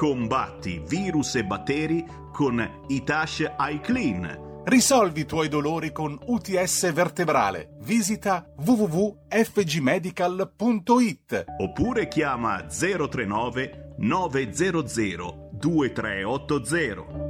Combatti virus e batteri con Itash iClean Risolvi i tuoi dolori con UTS vertebrale. Visita www.fgmedical.it oppure chiama 039 900 2380.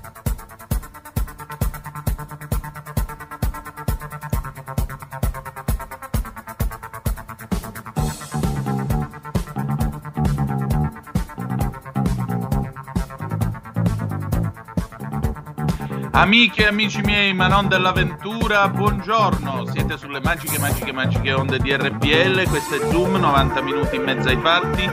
Amiche e amici miei, ma non dell'avventura, buongiorno. Siete sulle magiche, magiche, magiche onde di RPL. Questo è Zoom, 90 minuti in mezzo ai fatti.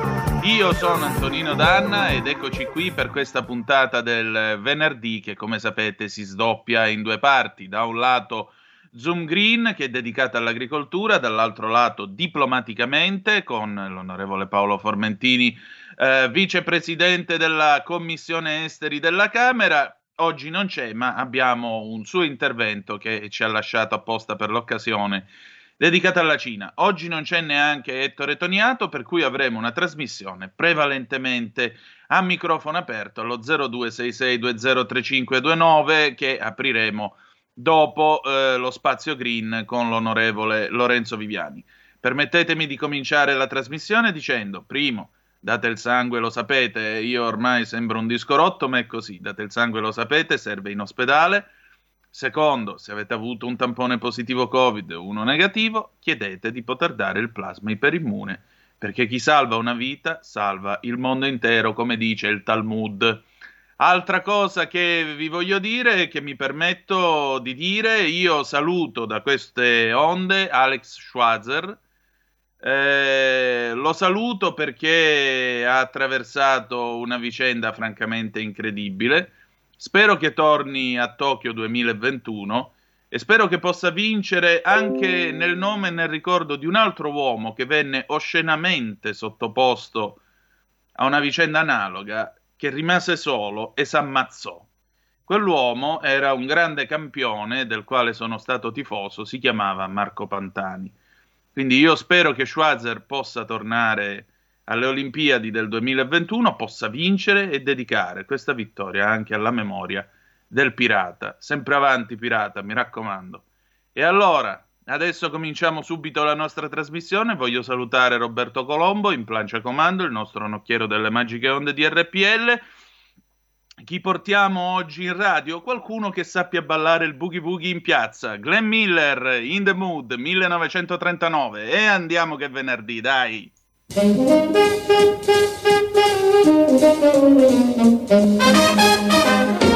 Io sono Antonino Danna ed eccoci qui per questa puntata del venerdì che, come sapete, si sdoppia in due parti. Da un lato Zoom Green, che è dedicata all'agricoltura, dall'altro lato diplomaticamente, con l'onorevole Paolo Formentini, eh, vicepresidente della Commissione Esteri della Camera oggi non c'è, ma abbiamo un suo intervento che ci ha lasciato apposta per l'occasione dedicato alla Cina. Oggi non c'è neanche Ettore Toniato, per cui avremo una trasmissione prevalentemente a microfono aperto allo 0266203529 che apriremo dopo eh, lo spazio green con l'onorevole Lorenzo Viviani. Permettetemi di cominciare la trasmissione dicendo, primo, Date il sangue, lo sapete, io ormai sembro un disco rotto, ma è così. Date il sangue, lo sapete, serve in ospedale. Secondo, se avete avuto un tampone positivo Covid o uno negativo, chiedete di poter dare il plasma iperimmune, perché chi salva una vita salva il mondo intero, come dice il Talmud. Altra cosa che vi voglio dire, che mi permetto di dire, io saluto da queste onde Alex Schwazer, eh, lo saluto perché ha attraversato una vicenda francamente incredibile. Spero che torni a Tokyo 2021 e spero che possa vincere anche nel nome e nel ricordo di un altro uomo che venne oscenamente sottoposto a una vicenda analoga, che rimase solo e s'ammazzò. Quell'uomo era un grande campione del quale sono stato tifoso, si chiamava Marco Pantani. Quindi io spero che Schwarzer possa tornare alle Olimpiadi del 2021, possa vincere e dedicare questa vittoria anche alla memoria del pirata. Sempre avanti, pirata, mi raccomando. E allora, adesso cominciamo subito la nostra trasmissione. Voglio salutare Roberto Colombo in plancia comando, il nostro nocchiero delle magiche onde di RPL chi portiamo oggi in radio? Qualcuno che sappia ballare il boogie boogie in piazza. Glenn Miller, In the Mood, 1939. E andiamo che venerdì, dai! Thank you.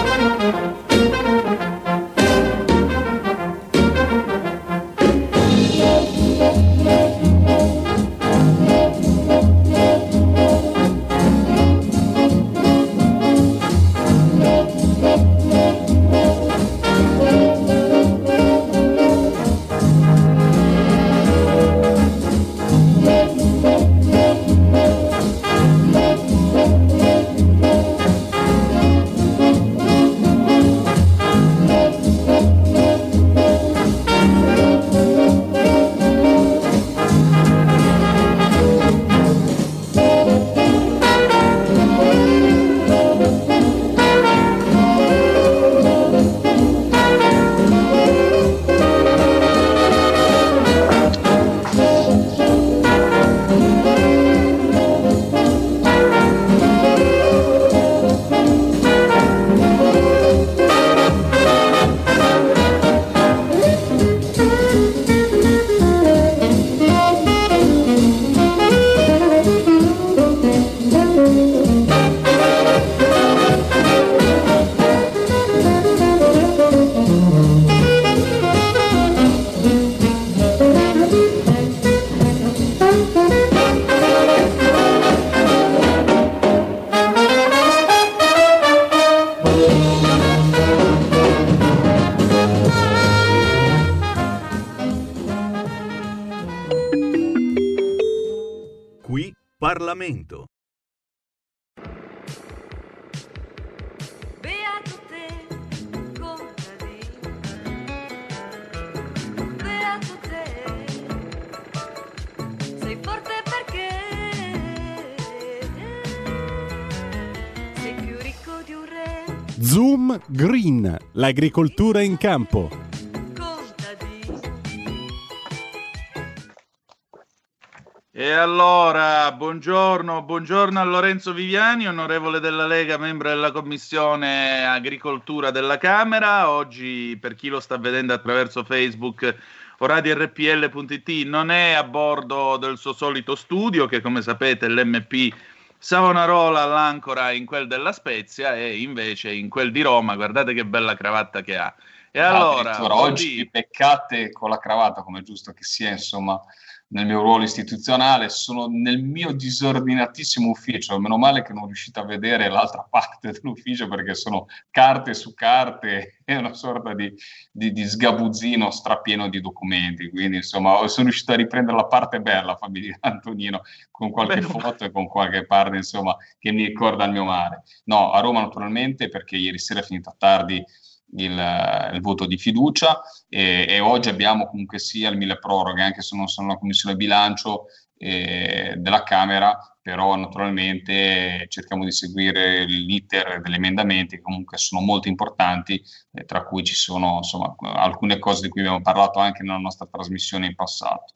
L'agricoltura in campo. E allora, buongiorno, buongiorno a Lorenzo Viviani, onorevole della Lega, membro della Commissione Agricoltura della Camera. Oggi, per chi lo sta vedendo attraverso Facebook o radiorpl.it, non è a bordo del suo solito studio, che come sapete l'MP Savonarola all'ancora in quel della Spezia e invece in quel di Roma. Guardate che bella cravatta che ha. E ah, allora, oggi peccate con la cravatta, come è giusto che sia, insomma nel mio ruolo istituzionale, sono nel mio disordinatissimo ufficio, meno male che non riuscite a vedere l'altra parte dell'ufficio perché sono carte su carte, è una sorta di, di, di sgabuzzino strapieno di documenti, quindi insomma sono riuscito a riprendere la parte bella, fammi dire Antonino, con qualche Beh, foto e con qualche parte insomma che mi ricorda il mio mare. No, a Roma naturalmente perché ieri sera è finita tardi il, il, voto di fiducia e, e, oggi abbiamo comunque sia il mille proroghe, anche se non sono la commissione bilancio eh, della Camera, però naturalmente cerchiamo di seguire l'iter degli emendamenti che comunque sono molto importanti, eh, tra cui ci sono insomma, alcune cose di cui abbiamo parlato anche nella nostra trasmissione in passato.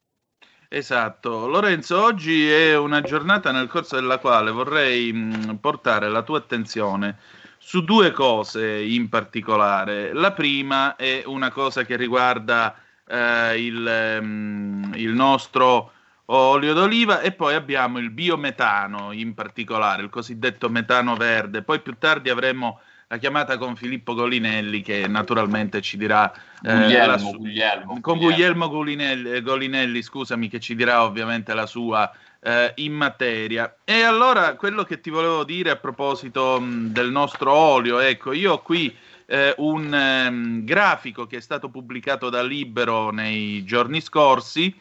Esatto, Lorenzo, oggi è una giornata nel corso della quale vorrei mh, portare la tua attenzione su due cose in particolare. La prima è una cosa che riguarda eh, il, um, il, nostro olio d'oliva e poi abbiamo il biometano in particolare, il cosiddetto metano verde. Poi più tardi avremo la chiamata con Filippo Golinelli che naturalmente ci dirà eh, Guglielmo, su- Guglielmo, con Guglielmo, Guglielmo Golinelli, Golinelli, scusami, che ci dirà ovviamente la sua eh, in materia. E allora quello che ti volevo dire a proposito mh, del nostro olio, ecco, io ho qui eh, un um, grafico che è stato pubblicato da Libero nei giorni scorsi.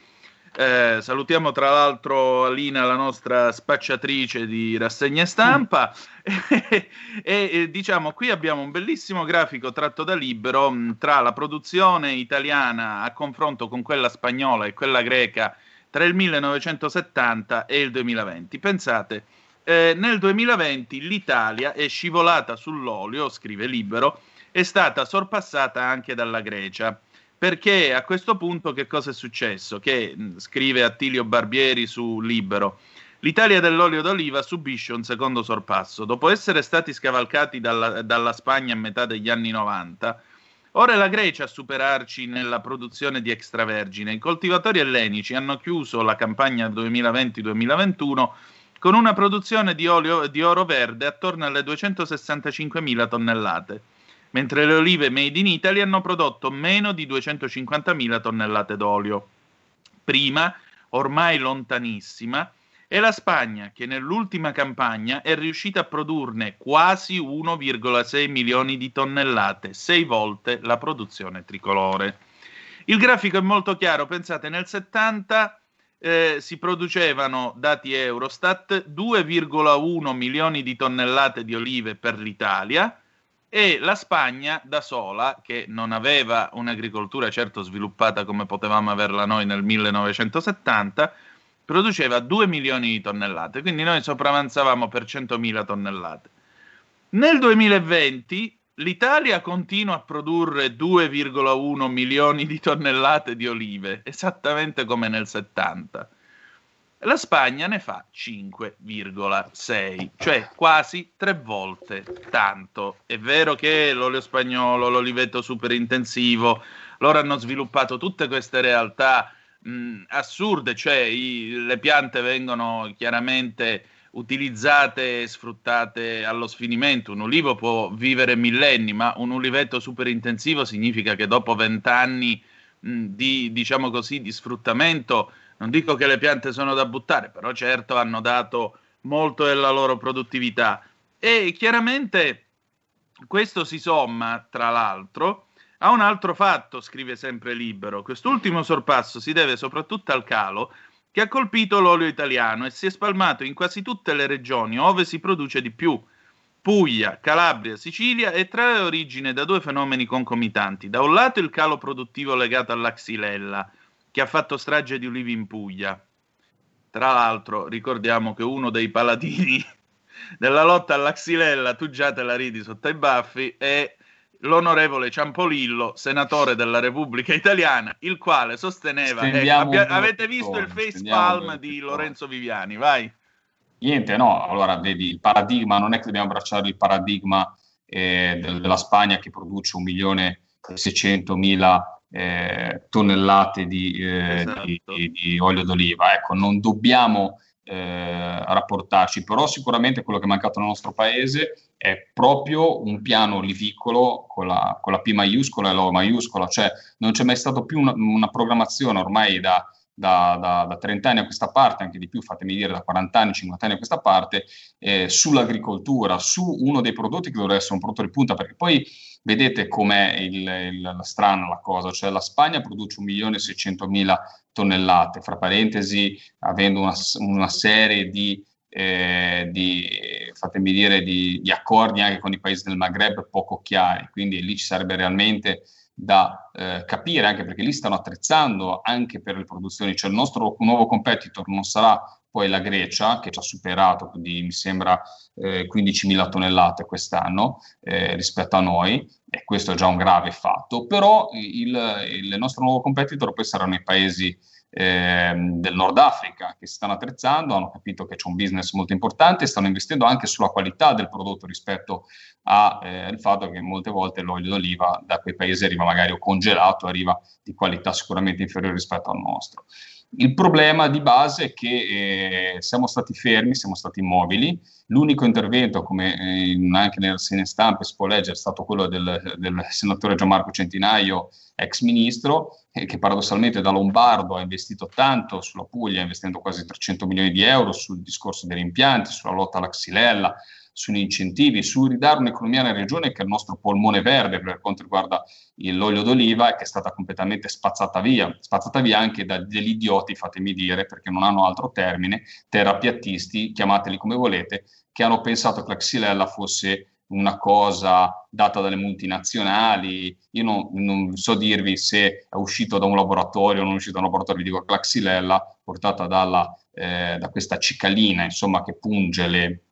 Eh, salutiamo tra l'altro Alina, la nostra spacciatrice di rassegne stampa. e, e, diciamo, qui abbiamo un bellissimo grafico tratto da Libero mh, tra la produzione italiana a confronto con quella spagnola e quella greca tra il 1970 e il 2020. Pensate, eh, nel 2020 l'Italia è scivolata sull'olio, scrive Libero, è stata sorpassata anche dalla Grecia. Perché a questo punto che cosa è successo? Che mm, scrive Attilio Barbieri su Libero. L'Italia dell'olio d'oliva subisce un secondo sorpasso. Dopo essere stati scavalcati dalla, dalla Spagna a metà degli anni 90, Ora è la Grecia a superarci nella produzione di extravergine. I coltivatori ellenici hanno chiuso la campagna 2020-2021 con una produzione di, olio, di oro verde attorno alle 265.000 tonnellate, mentre le olive made in Italy hanno prodotto meno di 250.000 tonnellate d'olio. Prima, ormai lontanissima, è la Spagna che nell'ultima campagna è riuscita a produrne quasi 1,6 milioni di tonnellate, sei volte la produzione tricolore. Il grafico è molto chiaro, pensate nel 70 eh, si producevano, dati Eurostat, 2,1 milioni di tonnellate di olive per l'Italia e la Spagna da sola, che non aveva un'agricoltura certo sviluppata come potevamo averla noi nel 1970, produceva 2 milioni di tonnellate, quindi noi sopravanzavamo per 100.000 tonnellate. Nel 2020 l'Italia continua a produrre 2,1 milioni di tonnellate di olive, esattamente come nel 70. La Spagna ne fa 5,6, cioè quasi tre volte tanto. È vero che l'olio spagnolo, l'oliveto superintensivo, loro hanno sviluppato tutte queste realtà mh, assurde, cioè i, le piante vengono chiaramente utilizzate e sfruttate allo sfinimento. Un ulivo può vivere millenni, ma un ulivetto super intensivo significa che dopo vent'anni di, diciamo così, di sfruttamento, non dico che le piante sono da buttare, però certo hanno dato molto della loro produttività. E chiaramente questo si somma, tra l'altro, a un altro fatto, scrive sempre Libero. Quest'ultimo sorpasso si deve soprattutto al calo che ha colpito l'olio italiano e si è spalmato in quasi tutte le regioni dove si produce di più. Puglia, Calabria, Sicilia e trae origine da due fenomeni concomitanti. Da un lato il calo produttivo legato alla xylella, che ha fatto strage di ulivi in Puglia. Tra l'altro ricordiamo che uno dei paladini della lotta alla xylella, tu già te la ridi sotto i baffi, è l'onorevole Ciampolillo, senatore della Repubblica Italiana, il quale sosteneva... Eh, abbia, avete visto il face palm di Lorenzo Viviani, vai. Niente, no, allora vedi, il paradigma, non è che dobbiamo abbracciare il paradigma eh, della Spagna che produce un milione e 600 mila eh, tonnellate di, eh, esatto. di, di, di, olio d'oliva. Ecco, non dobbiamo eh, rapportarci, però sicuramente quello che è mancato nel nostro paese è proprio un piano olivicolo con la, con la P maiuscola e l'O maiuscola, cioè non c'è mai stata più una, una programmazione ormai da, da, da, da, 30 anni a questa parte, anche di più, fatemi dire da 40 anni, 50 anni a questa parte, eh, sull'agricoltura, su uno dei prodotti che dovrebbe essere un prodotto di punta, perché poi vedete com'è il, il, la strana la cosa, cioè la Spagna produce 1.600.000 tonnellate, fra parentesi, avendo una, una serie di, eh, di, fatemi dire, di, di, accordi anche con i paesi del Maghreb poco chiari, quindi lì ci sarebbe realmente da eh, capire, anche perché lì stanno attrezzando anche per le produzioni, cioè il nostro nuovo competitor non sarà poi la Grecia, che ci ha superato, quindi mi sembra eh, 15.000 tonnellate quest'anno eh, rispetto a noi, e questo è già un grave fatto, però il, il nostro nuovo competitor poi saranno i paesi eh, del Nord Africa che si stanno attrezzando, hanno capito che c'è un business molto importante e stanno investendo anche sulla qualità del prodotto rispetto al eh, fatto che molte volte l'olio d'oliva da quei paesi arriva magari o congelato, arriva di qualità sicuramente inferiore rispetto al nostro. Il problema di base è che eh, siamo stati fermi, siamo stati immobili. L'unico intervento, come eh, anche nelle rassegna stampa si può leggere, è stato quello del, del senatore Gianmarco Centinaio, ex ministro, eh, che paradossalmente da Lombardo ha investito tanto sulla Puglia, investendo quasi 300 milioni di euro sul discorso degli impianti, sulla lotta alla xylella, sugli incentivi, su ridare un'economia nella regione che è il nostro polmone verde per quanto riguarda l'olio d'oliva e che è stata completamente spazzata via, spazzata via anche da degli idioti, fatemi dire, perché non hanno altro termine, terapiattisti, chiamateli come volete, che hanno pensato che la xylella fosse una cosa data dalle multinazionali. Io non, non, so dirvi se è uscito da un laboratorio o non è uscito da un laboratorio, vi dico che la xylella portata dalla, eh, da questa cicalina, insomma, che punge le,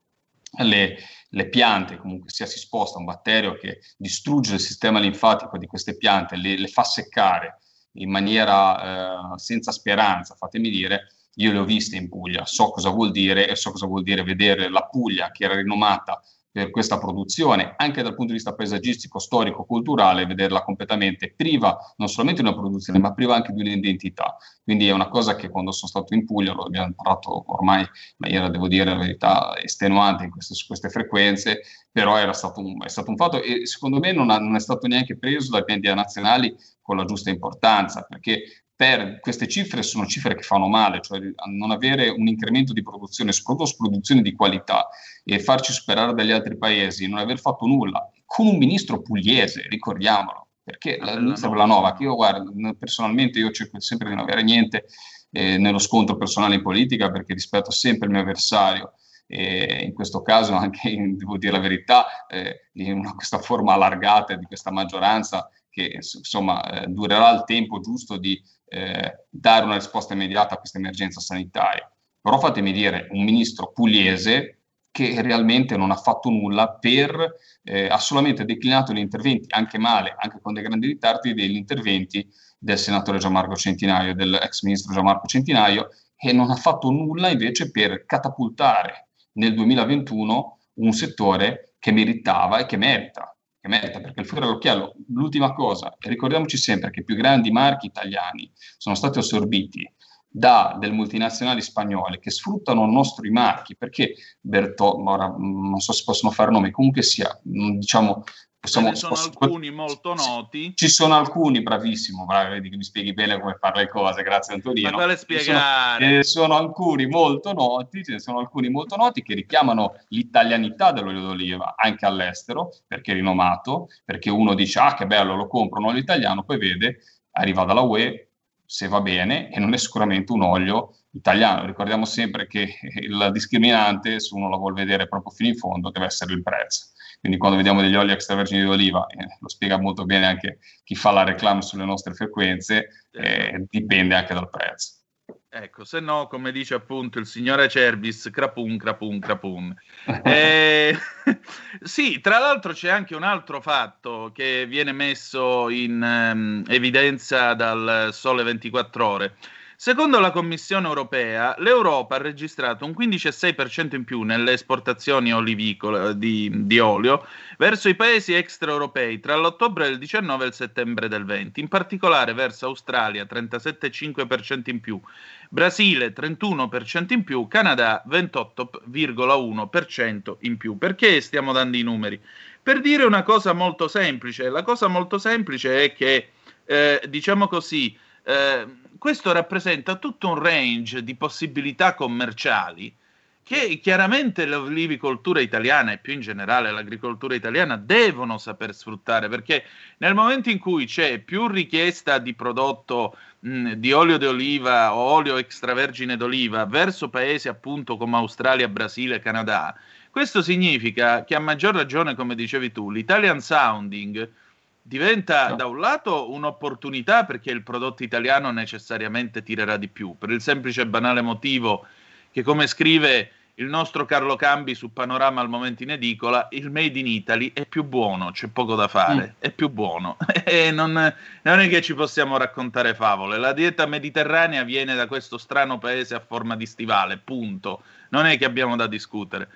le, le, piante, comunque sia si sposta un batterio che distrugge il sistema linfatico di queste piante, le, le fa seccare in maniera eh, senza speranza, fatemi dire, io le ho viste in Puglia, so cosa vuol dire e so cosa vuol dire vedere la Puglia che era rinomata per questa produzione, anche dal punto di vista paesaggistico, storico, culturale, vederla completamente priva non solamente di una produzione, ma priva anche di un'identità. Quindi è una cosa che quando sono stato in Puglia, lo abbiamo parlato ormai in maniera, devo dire, la verità, estenuante queste, su queste frequenze, però era stato, un, è stato un fatto e secondo me non, ha, non è stato neanche preso dai piani nazionali con la giusta importanza, perché per queste cifre sono cifre che fanno male, cioè non avere un incremento di produzione, soprattutto su produzione di qualità e farci superare dagli altri paesi, non aver fatto nulla, con un ministro pugliese, ricordiamolo, perché la ministra Bellanova, che io guardo, personalmente io cerco sempre di non avere niente eh, nello scontro personale in politica perché rispetto sempre il mio avversario, e in questo caso anche, devo dire la verità, eh, in una, questa forma allargata di questa maggioranza che insomma eh, durerà il tempo giusto di eh, dare una risposta immediata a questa emergenza sanitaria. Però fatemi dire, un ministro pugliese che realmente non ha fatto nulla per, eh, ha solamente declinato gli interventi, anche male, anche con dei grandi ritardi, degli interventi del senatore Gianmarco Centinaio, dell'ex ministro Gianmarco Centinaio, e non ha fatto nulla invece per catapultare nel 2021 un settore che meritava e che merita che merita, perché il fiore all'occhiello, l'ultima cosa, ricordiamoci sempre che i più grandi marchi italiani sono stati assorbiti da delle multinazionali spagnole che sfruttano i nostri marchi, perché Berto, ora mm, non so se possono fare nomi, comunque sia, mm, diciamo, possiamo, Ce ne sono posso- alcuni molto noti. Ci sono alcuni, bravissimo, bravo, vedi che mi spieghi bene come fare le cose, grazie Antonino. Ma quale Ce ne sono- spiegare? Ce ne sono alcuni molto noti, ce ne sono alcuni molto noti che richiamano l'italianità dell'olio d'oliva anche all'estero, perché è rinomato, perché uno dice ah che bello, lo compro un olio italiano, poi vede, arriva dalla UE, se va bene, e non è sicuramente un olio italiano. Ricordiamo sempre che la discriminante, se uno la vuol vedere proprio fino in fondo, deve essere il prezzo. Quindi quando vediamo degli oli extravergini di oliva, eh, lo spiega molto bene anche chi fa la reclama sulle nostre frequenze, eh, dipende anche dal prezzo. Ecco, se no, come dice appunto il signore Cerbis, crapun, crapun, crapun. Eh, sì, tra l'altro c'è anche un altro fatto che viene messo in ehm, evidenza dal Sole 24 Ore. Secondo la Commissione europea, l'Europa ha registrato un 15,6% in più nelle esportazioni olivicole di, di olio verso i paesi extraeuropei tra l'ottobre del 19 e il settembre del 20, in particolare verso Australia 37,5% in più, Brasile 31% in più, Canada 28,1% in più. Perché stiamo dando i numeri? Per dire una cosa molto semplice. La cosa molto semplice è che, eh, diciamo così, eh, questo rappresenta tutto un range di possibilità commerciali che chiaramente l'olivicoltura italiana e più in generale l'agricoltura italiana devono saper sfruttare perché nel momento in cui c'è più richiesta di prodotto di olio di oliva o olio extravergine d'oliva verso paesi appunto come Australia, Brasile, Canada, questo significa che a maggior ragione, come dicevi tu, l'Italian sounding diventa No. da un lato un'opportunità perché il prodotto italiano necessariamente tirerà di più, per il semplice e banale motivo che come scrive il nostro Carlo Cambi su Panorama al momento in edicola, il made in Italy è più buono, c'è poco da fare, è più buono. e non, non è che ci possiamo raccontare favole, la dieta mediterranea viene da questo strano paese a forma di stivale, punto. Non è che abbiamo da discutere.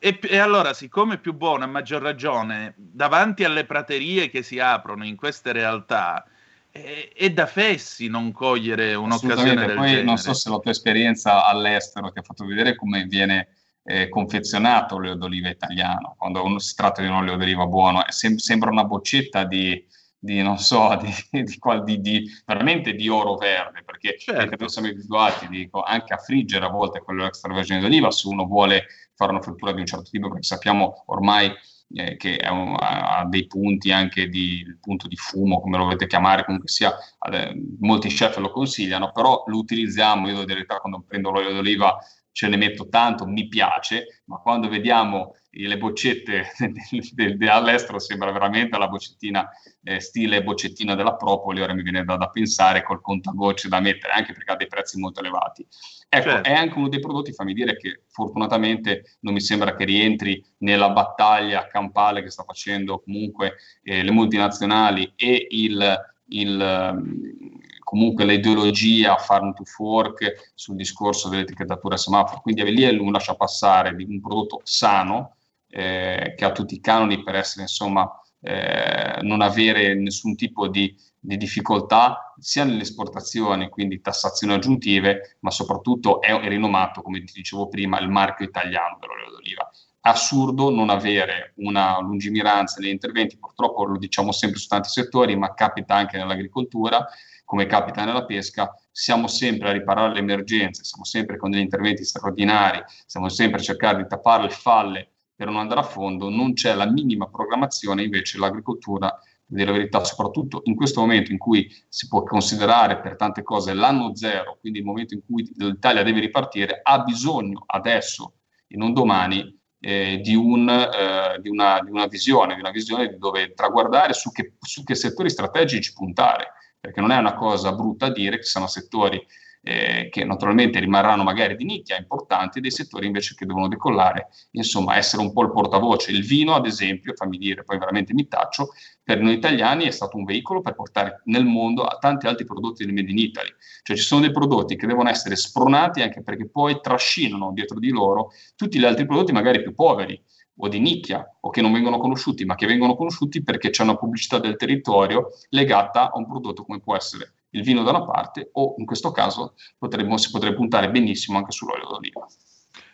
E, e allora, siccome è più buono, a maggior ragione, davanti alle praterie che si aprono in queste realtà, è, è da fessi non cogliere un'occasione del poi genere. non so se la tua esperienza all'estero ti ha fatto vedere come viene eh, confezionato l'olio d'oliva italiano, quando uno si tratta di un olio d'oliva buono, sem- sembra una boccetta di, di, non so, di, di, qual- di- veramente di oro verde, perché Certo. perché noi siamo abituati dico, anche a friggere a volte quello extravergine d'oliva, se uno vuole fare una frittura di un certo tipo, perché sappiamo ormai eh, che un- ha dei punti anche di punto di fumo, come lo volete chiamare, comunque sia, eh, molti chef lo consigliano, però lo utilizziamo, io la verità, quando prendo l'olio d'oliva ce ne metto tanto, mi piace, ma quando vediamo le boccette all'estero sembra veramente la boccettina eh, stile boccettina della Propoli, ora mi viene da, da pensare col contagocce da mettere, anche perché ha dei prezzi molto elevati. Ecco, Certo. è anche uno dei prodotti, fammi dire, che fortunatamente non mi sembra che rientri nella battaglia campale che sta facendo comunque eh, le multinazionali e il, il, comunque l'ideologia farm to fork sul discorso dell'etichettatura semaforo. Quindi lì è un lascia passare di un prodotto sano eh, che ha tutti i canoni per essere insomma eh, non avere nessun tipo di, di difficoltà sia nelle esportazioni, quindi tassazioni aggiuntive, ma soprattutto è, è rinomato, come ti dicevo prima, il marchio italiano dell'olio d'oliva. Assurdo non avere una lungimiranza negli interventi, purtroppo lo diciamo sempre su tanti settori, ma capita anche nell'agricoltura, come capita nella pesca, siamo sempre a riparare le emergenze, siamo sempre con degli interventi straordinari, siamo sempre a cercare di tappare le falle per non andare a fondo, non c'è la minima programmazione, invece l'agricoltura, a dire la verità, soprattutto in questo momento in cui si può considerare per tante cose l'anno zero, quindi il momento in cui l'Italia deve ripartire, ha bisogno adesso e non domani eh, di, un, eh, di, una, di, una, visione, di una visione dove traguardare su che, su che settori strategici puntare, perché non è una cosa brutta dire che sono settori eh, che naturalmente rimarranno magari di nicchia importanti, dei settori invece che devono decollare, insomma essere un po' il portavoce. Il vino, ad esempio, fammi dire, poi veramente mi taccio, per noi italiani è stato un veicolo per portare nel mondo a tanti altri prodotti del Made in Italy. Cioè ci sono dei prodotti che devono essere spronati anche perché poi trascinano dietro di loro tutti gli altri prodotti magari più poveri o di nicchia o che non vengono conosciuti, ma che vengono conosciuti perché c'è una pubblicità del territorio legata a un prodotto come può essere il vino da una parte o in questo caso potremmo, si potrebbe puntare benissimo anche sull'olio d'oliva.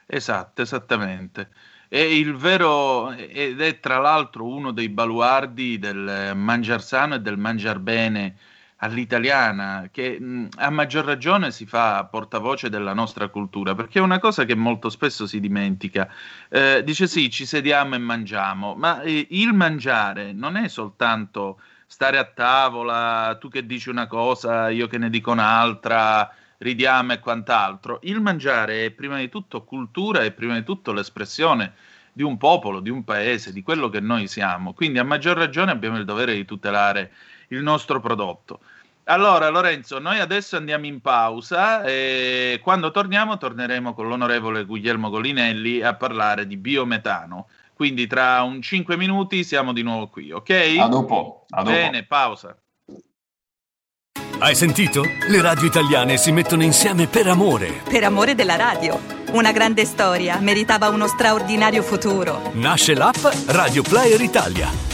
Esatto, esattamente. Vero, ed è tra l'altro uno dei baluardi del mangiar sano e del mangiar bene all'italiana, che mh, a maggior ragione si fa portavoce della nostra cultura, perché è una cosa che molto spesso si dimentica. Eh, dice sì, ci sediamo e mangiamo, ma eh, il mangiare non è soltanto stare a tavola, tu che dici una cosa, io che ne dico un'altra, ridiamo e quant'altro. Il mangiare è prima di tutto cultura e prima di tutto l'espressione di un popolo, di un paese, di quello che noi siamo. Quindi a maggior ragione abbiamo il dovere di tutelare il nostro prodotto. Allora Lorenzo, noi adesso andiamo in pausa e quando torniamo torneremo con l'onorevole Guglielmo Golinelli a parlare di biometano. Quindi tra un 5 minuti siamo di nuovo qui, ok? A dopo. A dopo. Bene, pausa. Hai sentito? Le radio italiane si mettono insieme per amore. Per amore della radio. Una grande storia meritava uno straordinario futuro. Nasce l'app Radio Player Italia.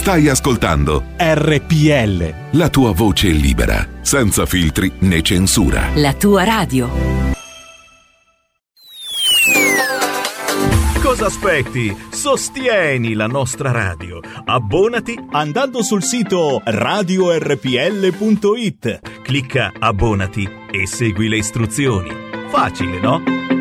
Stai ascoltando RPL. la tua voce libera, senza filtri né censura. La tua radio. Cosa aspetti? Sostieni la nostra radio. Abbonati andando sul sito radiorpl.it. Clicca abbonati e segui le istruzioni. Facile, no?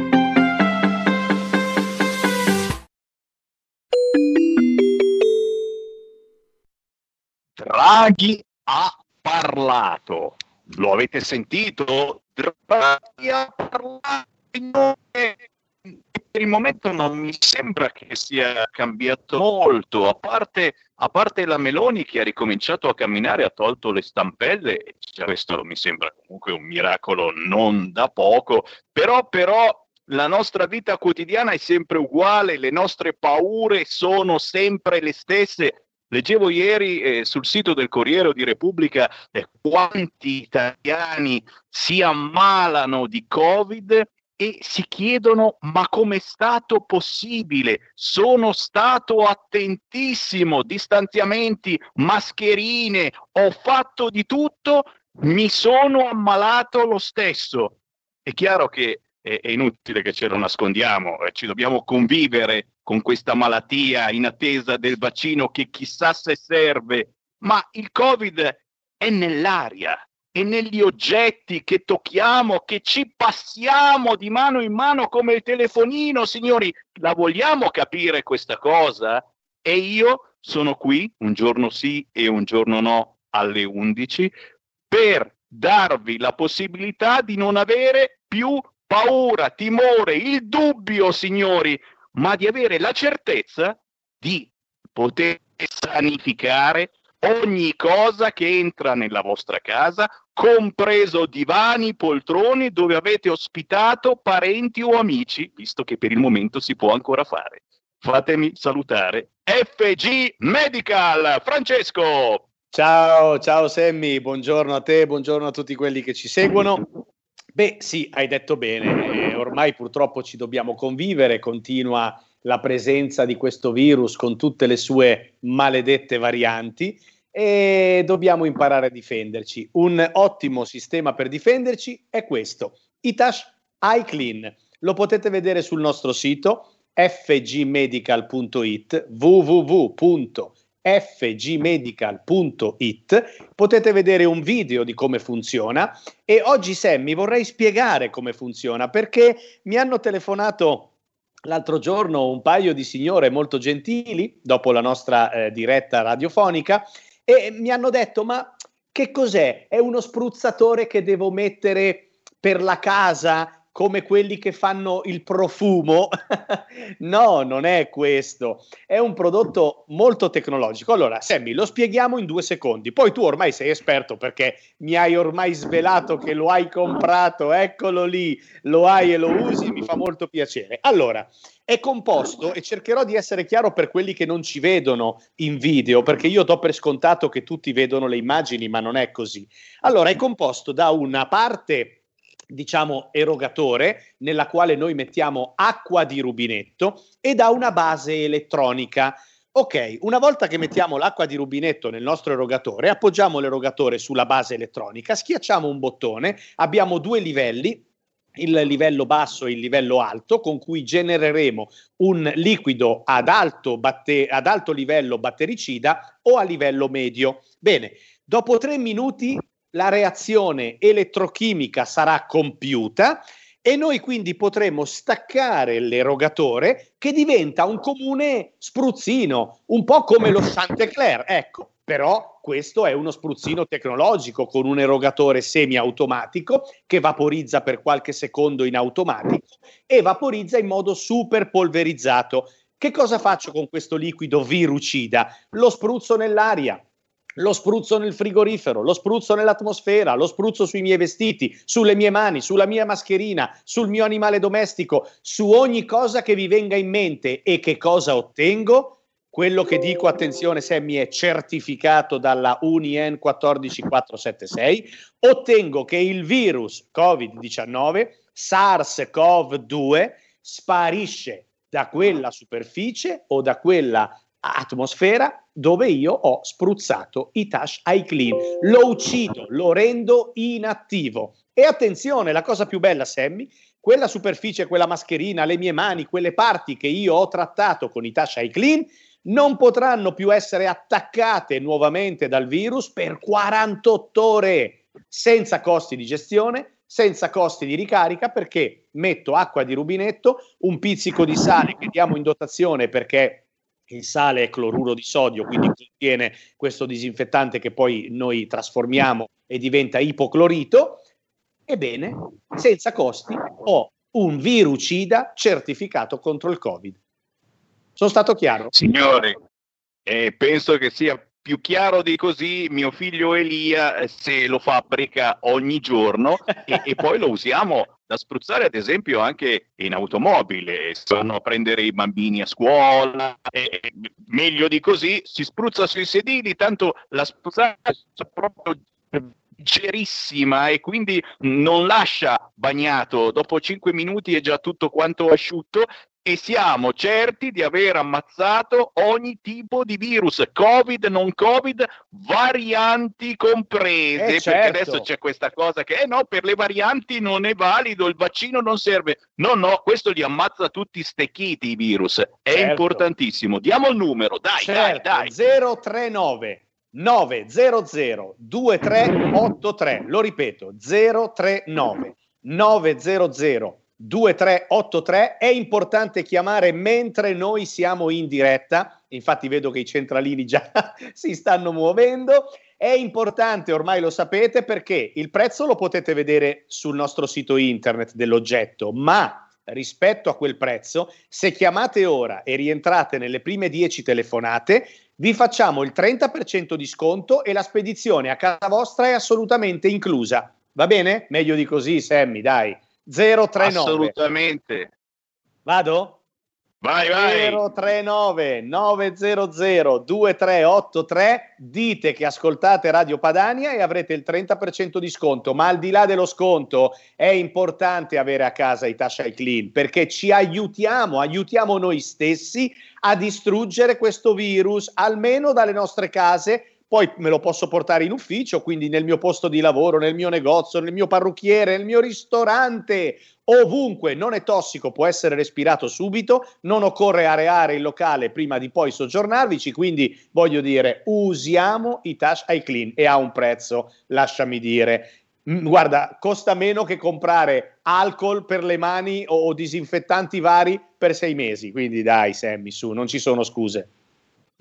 Draghi ha parlato. Lo avete sentito? Draghi ha parlato. Per il momento non mi sembra che sia cambiato molto, a parte, a parte la Meloni che ha ricominciato a camminare, ha tolto le stampelle, questo mi sembra comunque un miracolo non da poco, però, però la nostra vita quotidiana è sempre uguale, le nostre paure sono sempre le stesse. Leggevo ieri eh, sul sito del Corriere di Repubblica eh, quanti italiani si ammalano di Covid e si chiedono ma com'è stato possibile? Sono stato attentissimo, distanziamenti, mascherine, ho fatto di tutto, mi sono ammalato lo stesso. È chiaro che è, è inutile che ce lo nascondiamo, eh, ci dobbiamo convivere con questa malattia in attesa del vaccino che chissà se serve, ma il Covid è nell'aria, è negli oggetti che tocchiamo, che ci passiamo di mano in mano come il telefonino, signori, la vogliamo capire questa cosa? E io sono qui un giorno sì e un giorno no alle 11 per darvi la possibilità di non avere più paura, timore, il dubbio, signori, ma di avere la certezza di poter sanificare ogni cosa che entra nella vostra casa, compreso divani, poltrone dove avete ospitato parenti o amici, visto che per il momento si può ancora fare. Fatemi salutare FG Medical, Francesco. Ciao, ciao Sammy, buongiorno a te, buongiorno a tutti quelli che ci seguono. Beh, sì, hai detto bene, eh, ormai purtroppo ci dobbiamo convivere, continua la presenza di questo virus con tutte le sue maledette varianti e dobbiamo imparare a difenderci. Un ottimo sistema per difenderci è questo, Itash iClean. Lo potete vedere sul nostro sito fgmedical.it www.fgmedical.it potete vedere un video di come funziona e oggi Sammy vorrei spiegare come funziona perché mi hanno telefonato l'altro giorno un paio di signore molto gentili dopo la nostra eh, diretta radiofonica e mi hanno detto ma che cos'è? È uno spruzzatore che devo mettere per la casa come quelli che fanno il profumo. no, non è questo. È un prodotto molto tecnologico. Allora, Sammy, lo spieghiamo in due secondi. Poi tu ormai sei esperto perché mi hai ormai svelato che lo hai comprato, eccolo lì, lo hai e lo usi, mi fa molto piacere. Allora, è composto e cercherò di essere chiaro per quelli che non ci vedono in video, perché io do per scontato che tutti vedono le immagini, ma non è così. Allora, è composto da una parte diciamo erogatore nella quale noi mettiamo acqua di rubinetto e da una base elettronica. Ok, una volta che mettiamo l'acqua di rubinetto nel nostro erogatore, appoggiamo l'erogatore sulla base elettronica, schiacciamo un bottone, abbiamo due livelli, il livello basso e il livello alto, con cui genereremo un liquido ad alto, batte- ad alto livello battericida o a livello medio. Bene, dopo tre minuti la reazione elettrochimica sarà compiuta e noi quindi potremo staccare l'erogatore che diventa un comune spruzzino, un po' come lo Chantecler, ecco, però questo è uno spruzzino tecnologico con un erogatore semiautomatico che vaporizza per qualche secondo in automatico e vaporizza in modo super polverizzato. Che cosa faccio con questo liquido virucida? Lo spruzzo nell'aria, lo spruzzo nel frigorifero, lo spruzzo nell'atmosfera, lo spruzzo sui miei vestiti, sulle mie mani, sulla mia mascherina, sul mio animale domestico, su ogni cosa che vi venga in mente e che cosa ottengo? Quello che dico, attenzione Sammy, è certificato dalla UNIEN 14476. Ottengo che il virus Covid-19, SARS-CoV-2, sparisce da quella superficie o da quella atmosfera dove io ho spruzzato i Tash iClean. Lo uccido, lo rendo inattivo. E attenzione, la cosa più bella, Sammy, quella superficie, quella mascherina, le mie mani, quelle parti che io ho trattato con i Tash iClean non potranno più essere attaccate nuovamente dal virus per 48 ore senza costi di gestione, senza costi di ricarica perché metto acqua di rubinetto, un pizzico di sale che diamo in dotazione perché il sale è cloruro di sodio, quindi contiene questo disinfettante che poi noi trasformiamo e diventa ipoclorito. Ebbene, senza costi ho un virucida certificato contro il Covid. Sono stato chiaro? Signore, eh, penso che sia più chiaro di così mio figlio Elia eh, se lo fabbrica ogni giorno e, e, poi lo usiamo da spruzzare ad esempio anche in automobile, se vanno a prendere i bambini a scuola, e, meglio di così, si spruzza sui sedili, tanto la spruzzata è proprio leggerissima e quindi non lascia bagnato, dopo 5 minuti è già tutto quanto asciutto e siamo certi di aver ammazzato ogni tipo di virus, Covid, non Covid, varianti comprese, Eh, perché certo. adesso c'è questa cosa che eh no, per le varianti non è valido, il vaccino non serve. No, no, questo li ammazza tutti stecchiti i virus. È Certo. importantissimo. Diamo il numero, dai, Certo, dai, dai. 039 900 2383. Lo ripeto, 039 900 2383. È importante chiamare mentre noi siamo in diretta. Infatti vedo che i centralini già si stanno muovendo. È importante, ormai lo sapete, perché il prezzo lo potete vedere sul nostro sito internet dell'oggetto, ma rispetto a quel prezzo, se chiamate ora e rientrate nelle prime 10 telefonate, vi facciamo il 30% di sconto e la spedizione a casa vostra è assolutamente inclusa. Va bene? Meglio di così, Sammy, dai. 039. Assolutamente. Vado? Vai, vai. 039 900 2383 dite che ascoltate Radio Padania e avrete il 30% di sconto ma al di là dello sconto è importante avere a casa i Tasha Clean perché ci aiutiamo aiutiamo noi stessi a distruggere questo virus almeno dalle nostre case poi me lo posso portare in ufficio, quindi nel mio posto di lavoro, nel mio negozio, nel mio parrucchiere, nel mio ristorante, ovunque non è tossico, può essere respirato subito, non occorre areare il locale prima di poi soggiornarvici, quindi voglio dire, usiamo i Touch iClean e ha un prezzo, lasciami dire. Mm, Guarda, costa meno che comprare alcol per le mani o disinfettanti vari per sei mesi, quindi dai Sammy, su, non ci sono scuse.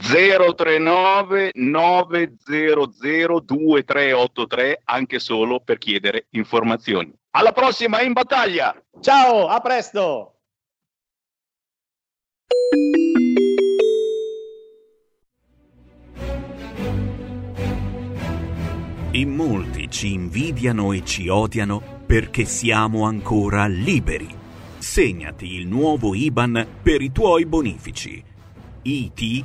039 900 2383 anche solo per chiedere informazioni. Alla prossima in battaglia! Ciao, a presto! In molti ci invidiano e ci odiano perché siamo ancora liberi. Segnati il nuovo IBAN per i tuoi bonifici. IT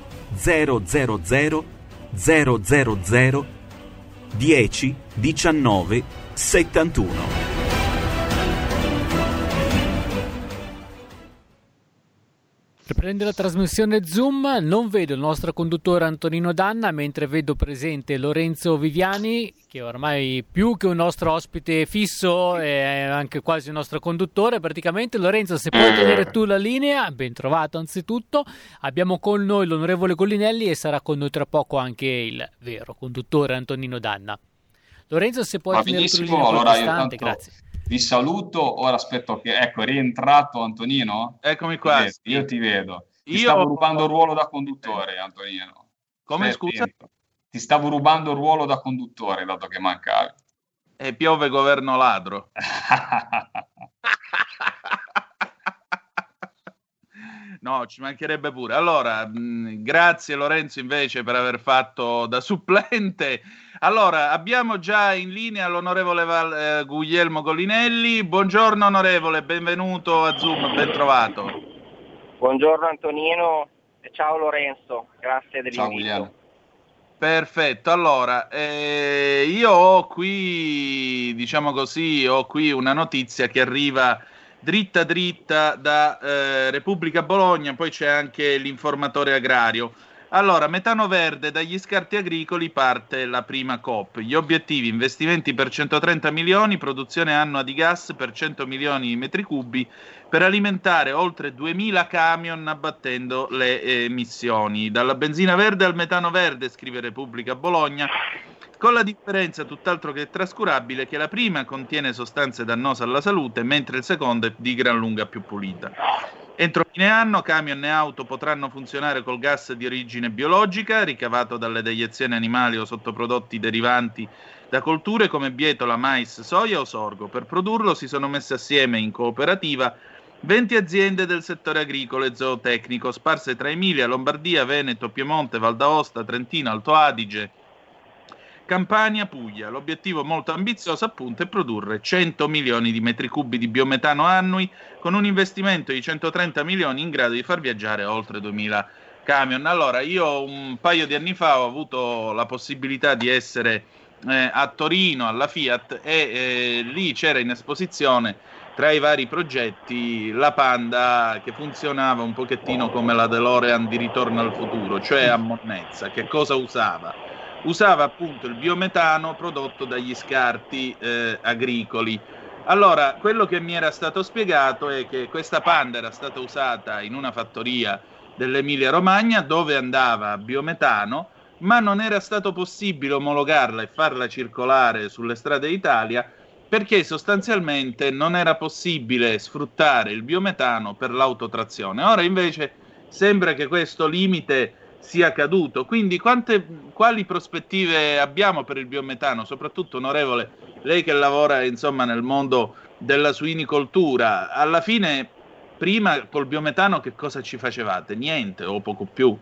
000 000 10 19 71 Riprende la trasmissione Zoom, non vedo il nostro conduttore Antonino Danna, mentre vedo presente Lorenzo Viviani, che ormai più che un nostro ospite fisso è anche quasi un nostro conduttore. Praticamente, Lorenzo, se puoi tenere tu la linea, ben trovato anzitutto. Abbiamo con noi l'onorevole Collinelli e sarà con noi tra poco anche il vero conduttore Antonino Danna. Lorenzo, se puoi tenere tu la linea allora tanto grazie. Vi saluto, ora aspetto che, ecco, è rientrato Antonino? Eccomi qua. Vedo, Io ti vedo. Ti Io- stavo rubando il ruolo da conduttore, Antonino. Come, Stai scusa? attento. Ti stavo rubando il ruolo da conduttore, dato che mancavi. E piove governo ladro. No, ci mancherebbe pure. Allora, mh, grazie Lorenzo invece per aver fatto da supplente. Allora, abbiamo già in linea l'onorevole Val- eh, Guglielmo Collinelli. Buongiorno onorevole, benvenuto a Zoom, ben trovato. Buongiorno Antonino e ciao Lorenzo, grazie Ciao dell'invito. Guglielmo. Perfetto, allora, eh, io ho qui, diciamo così, ho qui una notizia che arriva dritta dritta da eh, Repubblica Bologna, poi c'è anche l'informatore agrario. Allora, metano verde, dagli scarti agricoli parte la prima COP. Gli obiettivi, investimenti per 130 milioni, produzione annua di gas per 100 milioni di metri cubi per alimentare oltre 2000 camion abbattendo le emissioni. Dalla benzina verde al metano verde, scrive Repubblica Bologna, con la differenza tutt'altro che trascurabile che la prima contiene sostanze dannose alla salute, mentre il secondo è di gran lunga più pulita. Entro fine anno camion e auto potranno funzionare col gas di origine biologica, ricavato dalle deiezioni animali o sottoprodotti derivanti da colture come bietola, mais, soia o sorgo. Per produrlo si sono messe assieme in cooperativa 20 aziende del settore agricolo e zootecnico, sparse tra Emilia, Lombardia, Veneto, Piemonte, Val d'Aosta, Trentino, Alto Adige, Campania, Puglia. L'obiettivo molto ambizioso appunto è produrre 100 milioni di metri cubi di biometano annui con un investimento di 130 milioni in grado di far viaggiare oltre 2000 camion. Allora, io un paio di anni fa ho avuto la possibilità di essere eh, a Torino alla Fiat e eh, lì c'era in esposizione tra i vari progetti la Panda che funzionava un pochettino come la DeLorean di Ritorno al futuro, cioè a monnezza. Che cosa usava? Usava appunto il biometano prodotto dagli scarti eh, agricoli. Allora, quello che mi era stato spiegato è che questa panda era stata usata in una fattoria dell'Emilia Romagna dove andava biometano, ma non era stato possibile omologarla e farla circolare sulle strade d'Italia perché sostanzialmente non era possibile sfruttare il biometano per l'autotrazione. Ora invece sembra che questo limite sia caduto. Quindi quante, quali prospettive abbiamo per il biometano? Soprattutto, onorevole, lei che lavora insomma nel mondo della suinicoltura, alla fine prima col biometano che cosa ci facevate? Niente o poco più?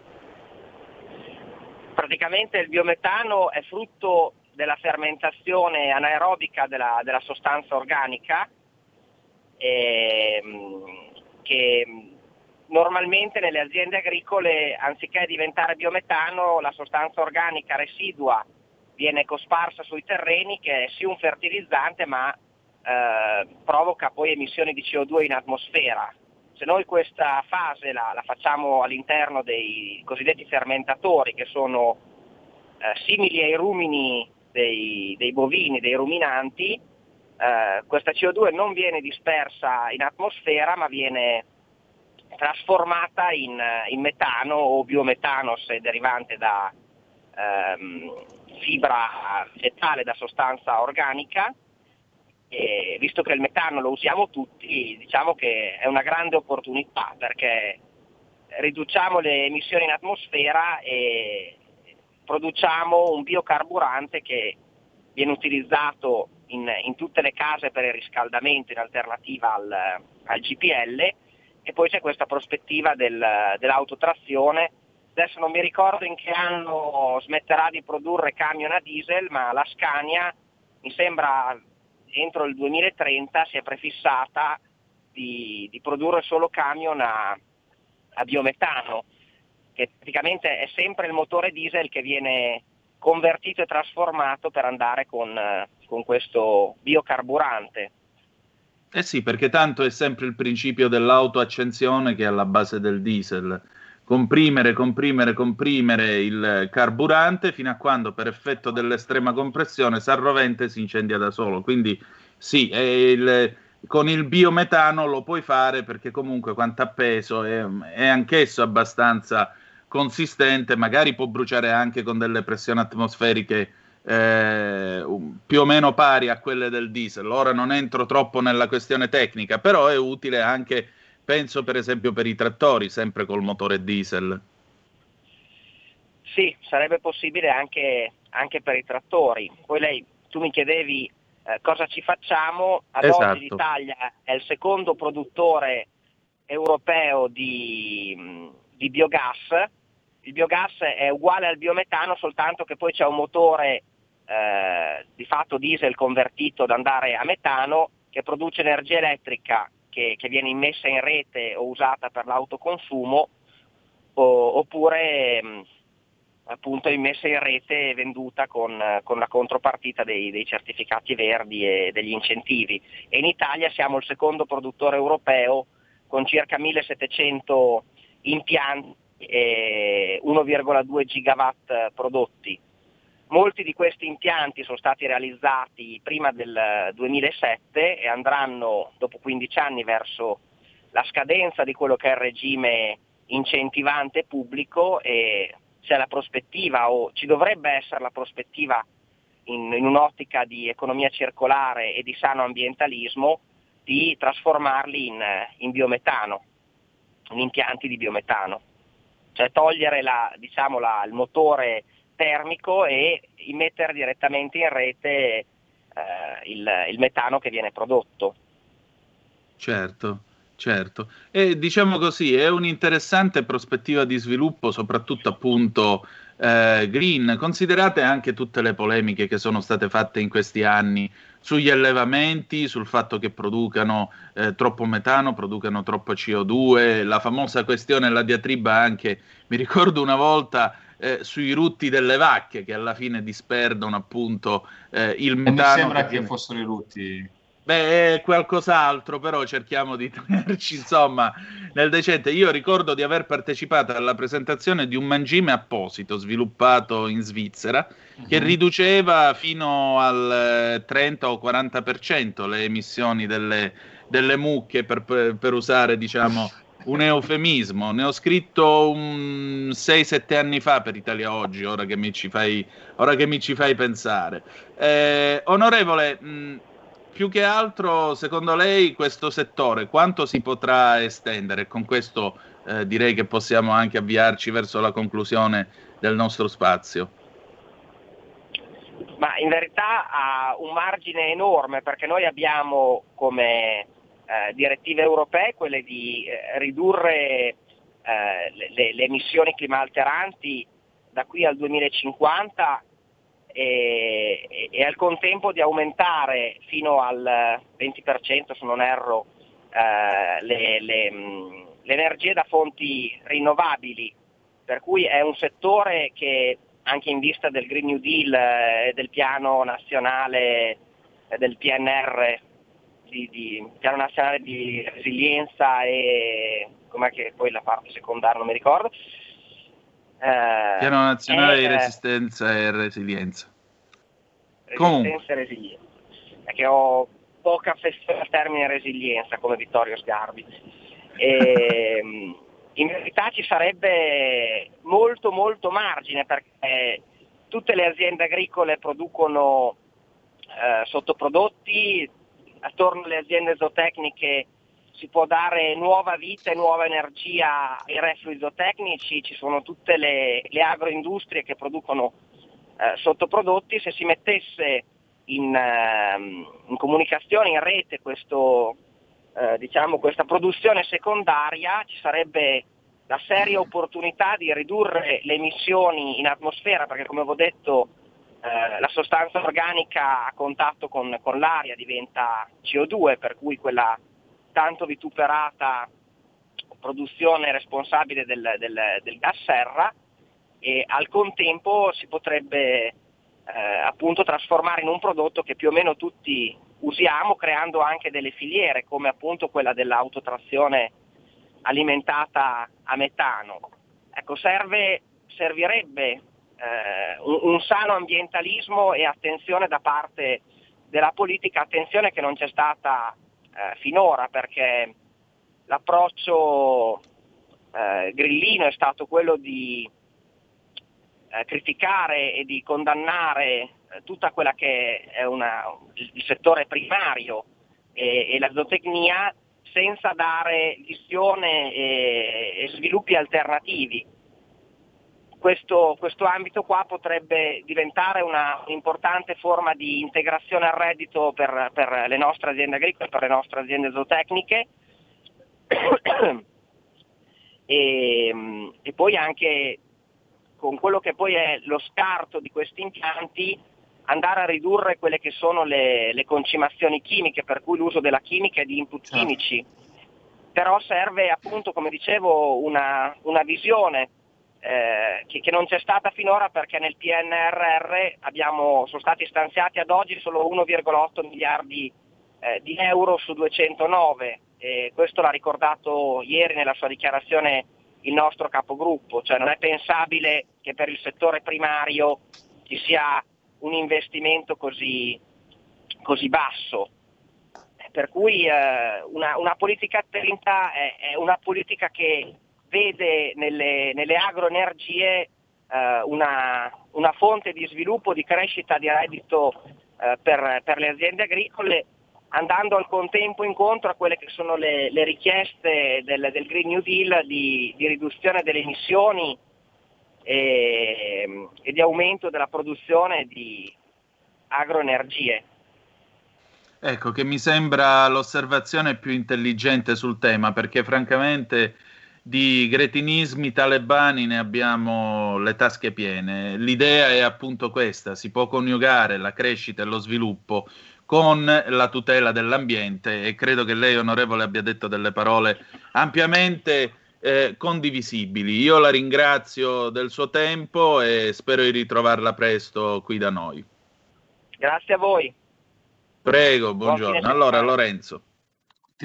Praticamente il biometano è frutto della fermentazione anaerobica della, della sostanza organica ehm, che normalmente nelle aziende agricole anziché diventare biometano la sostanza organica residua viene cosparsa sui terreni che è sì un fertilizzante ma eh, provoca poi emissioni di CO2 in atmosfera. Se noi questa fase la, la facciamo all'interno dei cosiddetti fermentatori che sono eh, simili ai rumini dei, dei bovini, dei ruminanti, eh, questa CO2 non viene dispersa in atmosfera ma viene trasformata in, in metano o biometano se derivante da ehm, fibra vegetale, da sostanza organica. E visto che il metano lo usiamo tutti, diciamo che è una grande opportunità perché riduciamo le emissioni in atmosfera e produciamo un biocarburante che viene utilizzato in, in tutte le case per il riscaldamento in alternativa al, al GPL e poi c'è questa prospettiva del, dell'autotrazione. Adesso non mi ricordo in che anno smetterà di produrre camion a diesel, ma la Scania mi sembra entro il 2030 si è prefissata di, di produrre solo camion a, a biometano, che praticamente è sempre il motore diesel che viene convertito e trasformato per andare con, con questo biocarburante. Eh sì, perché tanto è sempre il principio dell'autoaccensione che è alla base del diesel. Comprimere, comprimere, comprimere il carburante fino a quando per effetto dell'estrema compressione si arroventa e si incendia da solo. Quindi sì, il, con il biometano lo puoi fare perché comunque quanto a peso è, è anch'esso abbastanza consistente, magari può bruciare anche con delle pressioni atmosferiche eh, più o meno pari a quelle del diesel. Ora non entro troppo nella questione tecnica, però è utile anche, penso per esempio per i trattori, sempre col motore diesel. Sì, sarebbe possibile anche, anche per i trattori. Poi lei, tu mi chiedevi eh, cosa ci facciamo, ad esatto. oggi l'Italia è il secondo produttore europeo di, di biogas, il biogas è uguale al biometano soltanto che poi c'è un motore eh, di fatto diesel convertito ad andare a metano che produce energia elettrica che, che viene immessa in rete o usata per l'autoconsumo o, oppure mh, appunto immessa in rete e venduta con, con la contropartita dei, dei, certificati verdi e degli incentivi. E in Italia siamo il secondo produttore europeo con circa 1700 impianti e 1,2 gigawatt prodotti. Molti di questi impianti sono stati realizzati prima del 2007 e andranno dopo 15 anni verso la scadenza di quello che è il regime incentivante pubblico e c'è la prospettiva o ci dovrebbe essere la prospettiva in, in un'ottica di economia circolare e di sano ambientalismo di trasformarli in, in biometano, in impianti di biometano. Cioè togliere la, diciamo, la, il motore termico e immettere direttamente in rete eh, il, il metano che viene prodotto. Certo, certo. E diciamo così, è un'interessante prospettiva di sviluppo, soprattutto appunto eh, green. Considerate anche tutte le polemiche che sono state fatte in questi anni sugli allevamenti, sul fatto che producano eh, troppo metano, producano troppo CO2, la famosa questione, la diatriba anche, mi ricordo una volta eh, sui rutti delle vacche che alla fine disperdono appunto eh, il metano. Mi sembra che, viene... fossero i rutti. Beh, è qualcos'altro, però cerchiamo di tenerci insomma nel decente. Io ricordo di aver partecipato alla presentazione di un mangime apposito sviluppato in Svizzera uh-huh. che riduceva fino al 30 eh, o 40% le emissioni delle, delle mucche per, per, per usare, diciamo, un eufemismo. Ne ho scritto un 6-7 anni fa per Italia Oggi, ora che mi ci fai, che mi ci fai pensare. Eh, onorevole, mh, più che altro, secondo lei, questo settore quanto si potrà estendere? Con questo eh, direi che possiamo anche avviarci verso la conclusione del nostro spazio. Ma in verità ha un margine enorme perché noi abbiamo come eh, direttive europee quelle di eh, ridurre eh, le, le, emissioni climalteranti da qui al 2050 e, e, e, al contempo di aumentare fino al 20% se non erro eh, le, le, le, energie da fonti rinnovabili, per cui è un settore che anche in vista del Green New Deal e del piano nazionale del PNR, di, di, piano nazionale di resilienza e com'è che poi la parte secondaria non mi ricordo, eh, Piano nazionale di resistenza e resilienza. Resistenza e resilienza. Che ho, poca affezione al termine resilienza come Vittorio Sgarbi. E, mh, in verità ci sarebbe molto molto margine perché tutte le aziende agricole producono eh, sottoprodotti, attorno alle aziende zootecniche si può dare nuova vita e nuova energia ai reflui zootecnici, ci sono tutte le, le agroindustrie che producono eh, sottoprodotti, se si mettesse in, ehm, in comunicazione, in rete questo, eh, diciamo, questa produzione secondaria ci sarebbe la seria opportunità di ridurre le emissioni in atmosfera perché come avevo detto eh, la sostanza organica a contatto con, con, l'aria diventa CO2 per cui quella tanto vituperata produzione responsabile del, del, del gas serra e al contempo si potrebbe eh, appunto trasformare in un prodotto che più o meno tutti usiamo creando anche delle filiere come appunto quella dell'autotrazione alimentata a metano. Ecco, serve, servirebbe un, un, sano ambientalismo e attenzione da parte della politica, attenzione che non c'è stata eh, finora perché l'approccio eh, grillino è stato quello di eh, criticare e di condannare eh, tutta quella che è una, il settore primario e, e la zootecnia senza dare visione e, e sviluppi alternativi. Questo, questo, ambito qua potrebbe diventare una un'importante forma di integrazione al reddito per, per le nostre aziende agricole, per le nostre aziende zootecniche e, e poi anche con quello che poi è lo scarto di questi impianti andare a ridurre quelle che sono le, le concimazioni chimiche, per cui l'uso della chimica e di input Certo. chimici. Però serve appunto, come dicevo, una, una visione eh, che, che non c'è stata finora perché nel PNRR abbiamo, sono stati stanziati ad oggi solo 1,8 miliardi eh, di euro su 209 e questo l'ha ricordato ieri nella sua dichiarazione il nostro capogruppo, cioè non è pensabile che per il settore primario ci sia un investimento così, così basso. Per cui eh, una, una, politica attenta è, è, una politica che vede nelle, nelle agroenergie eh, una, una, fonte di sviluppo, di crescita di reddito eh, per, per, le aziende agricole, andando al contempo incontro a quelle che sono le, le richieste del, del, Green New Deal di, di riduzione delle emissioni e, e di aumento della produzione di agroenergie. Ecco, che mi sembra l'osservazione più intelligente sul tema, perché francamente di gretinismi talebani ne abbiamo le tasche piene. L'idea è appunto questa, si può coniugare la crescita e lo sviluppo con la tutela dell'ambiente e credo che lei, onorevole, abbia detto delle parole ampiamente eh, condivisibili. Io la ringrazio del suo tempo e spero di ritrovarla presto qui da noi. Grazie a voi. Prego, buongiorno. Allora, Lorenzo.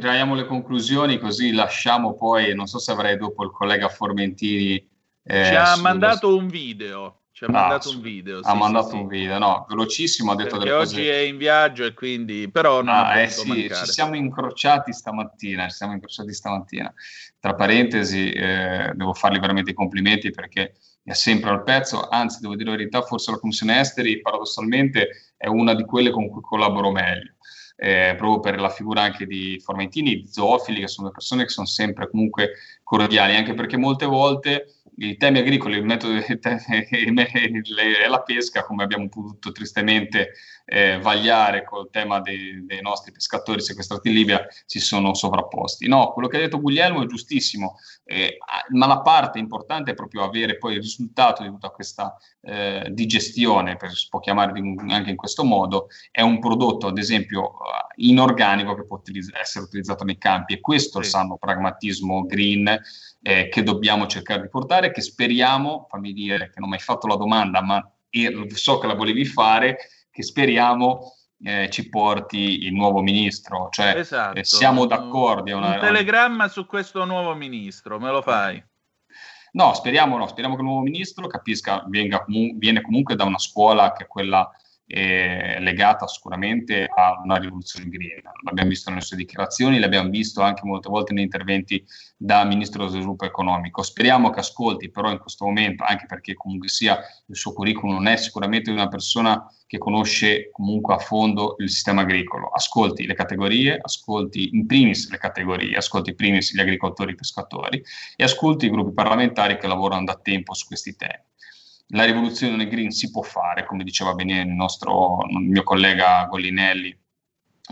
Traiamo le conclusioni così lasciamo poi, non so se avrei dopo il collega Formentini. Eh, Ci ha mandato un video. Ci ha no, mandato un video. Ha sì, mandato sì, un video, no, velocissimo, ha detto delle oggi cose... è in viaggio e quindi, però non ah, ha eh sì, mancare. ci siamo incrociati stamattina, ci siamo incrociati stamattina. Tra parentesi, eh, devo fargli veramente i complimenti perché è sempre al pezzo, anzi, devo dire la verità, forse la Commissione Esteri, paradossalmente, è una di quelle con cui collaboro meglio. Eh, proprio per la figura anche di Formentini, di Zoofili, che sono persone che sono sempre comunque cordiali, anche perché molte volte i temi agricoli, il metodo è la pesca, come abbiamo potuto tristemente eh, vagliare col tema dei, dei, nostri pescatori sequestrati in Libia, si sono sovrapposti. No, quello che ha detto Guglielmo è giustissimo, eh, ma la parte importante è proprio avere poi il risultato di tutta questa eh, digestione, per, si può chiamare anche in questo modo, è un prodotto, ad esempio, inorganico che può utilizz- essere utilizzato nei campi e questo è il sano pragmatismo green eh, che dobbiamo cercare di portare, che speriamo, fammi dire che non mi hai fatto la domanda, ma so che la volevi fare, che speriamo eh, ci porti il nuovo ministro. Cioè, esatto. eh, siamo d'accordo. Un, una, un telegramma su questo nuovo ministro, me lo fai? No, speriamo, no, speriamo che il nuovo ministro capisca, venga viene comunque da una scuola che è quella eh, legata sicuramente a una rivoluzione green. L'abbiamo visto nelle sue dichiarazioni, l'abbiamo visto anche molte volte nei interventi da Ministro dello Sviluppo Economico. Speriamo che ascolti però in questo momento, anche perché comunque sia il suo curriculum non è sicuramente una persona che conosce comunque a fondo il sistema agricolo, ascolti le categorie, ascolti in primis le categorie, ascolti in primis gli agricoltori e i pescatori e ascolti i gruppi parlamentari che lavorano da tempo su questi temi la rivoluzione green si può fare, come diceva bene il, nostro, il mio collega Gollinelli,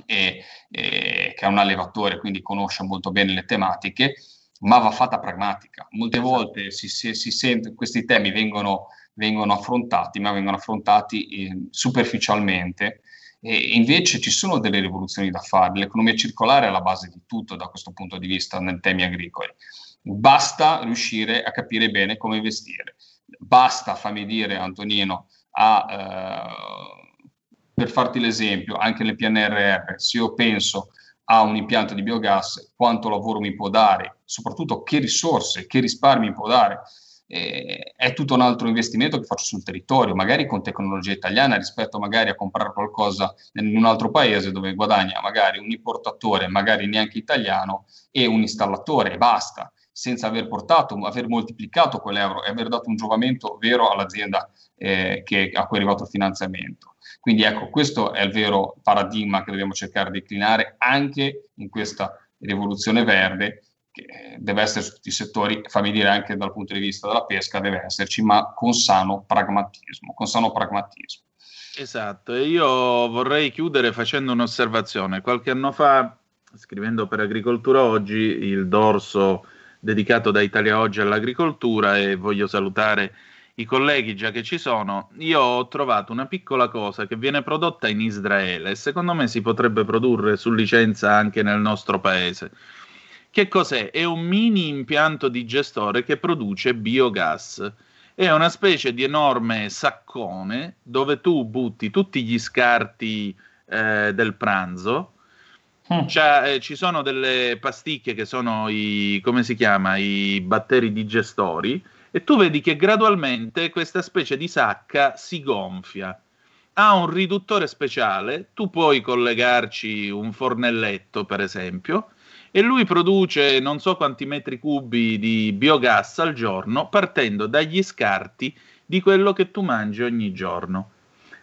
e, e, che è un allevatore, quindi conosce molto bene le tematiche, ma va fatta pragmatica. Molte esatto. volte si, si, si sente, questi temi vengono, vengono, affrontati, ma vengono affrontati eh, superficialmente. E invece ci sono delle rivoluzioni da fare. L'economia circolare è la base di tutto da questo punto di vista nei temi agricoli. Basta riuscire a capire bene come investire basta, fammi dire Antonino, a, eh, per farti l'esempio, anche nel PNRR, se io penso a un impianto di biogas, quanto lavoro mi può dare, soprattutto che risorse, che risparmi mi può dare, eh, è tutto un altro investimento che faccio sul territorio, magari con tecnologia italiana rispetto magari a comprare qualcosa in un altro paese dove guadagna magari un importatore, magari neanche italiano, e un installatore e basta senza aver portato, aver moltiplicato quell'euro e aver dato un giovamento vero all'azienda eh, che, a cui è arrivato il finanziamento. Quindi ecco, questo è il vero paradigma che dobbiamo cercare di declinare anche in questa rivoluzione verde, che eh, deve essere su tutti i settori, fammi dire anche dal punto di vista della pesca, deve esserci, ma con sano pragmatismo, con sano pragmatismo. Esatto, e io vorrei chiudere facendo un'osservazione. Qualche anno fa, scrivendo per Agricoltura Oggi, il dorso dedicato da Italia Oggi all'agricoltura e voglio salutare i colleghi già che ci sono. Io ho trovato una piccola cosa che viene prodotta in Israele e secondo me si potrebbe produrre su licenza anche nel nostro paese. Che cos'è? È un mini impianto digestore che produce biogas. È una specie di enorme saccone dove tu butti tutti gli scarti eh, del pranzo Mm. Eh, ci sono delle pasticche che sono i, come si chiama, i batteri digestori e tu vedi che gradualmente questa specie di sacca si gonfia. Ha un riduttore speciale, tu puoi collegarci un fornelletto per esempio e lui produce non so quanti metri cubi di biogas al giorno partendo dagli scarti di quello che tu mangi ogni giorno.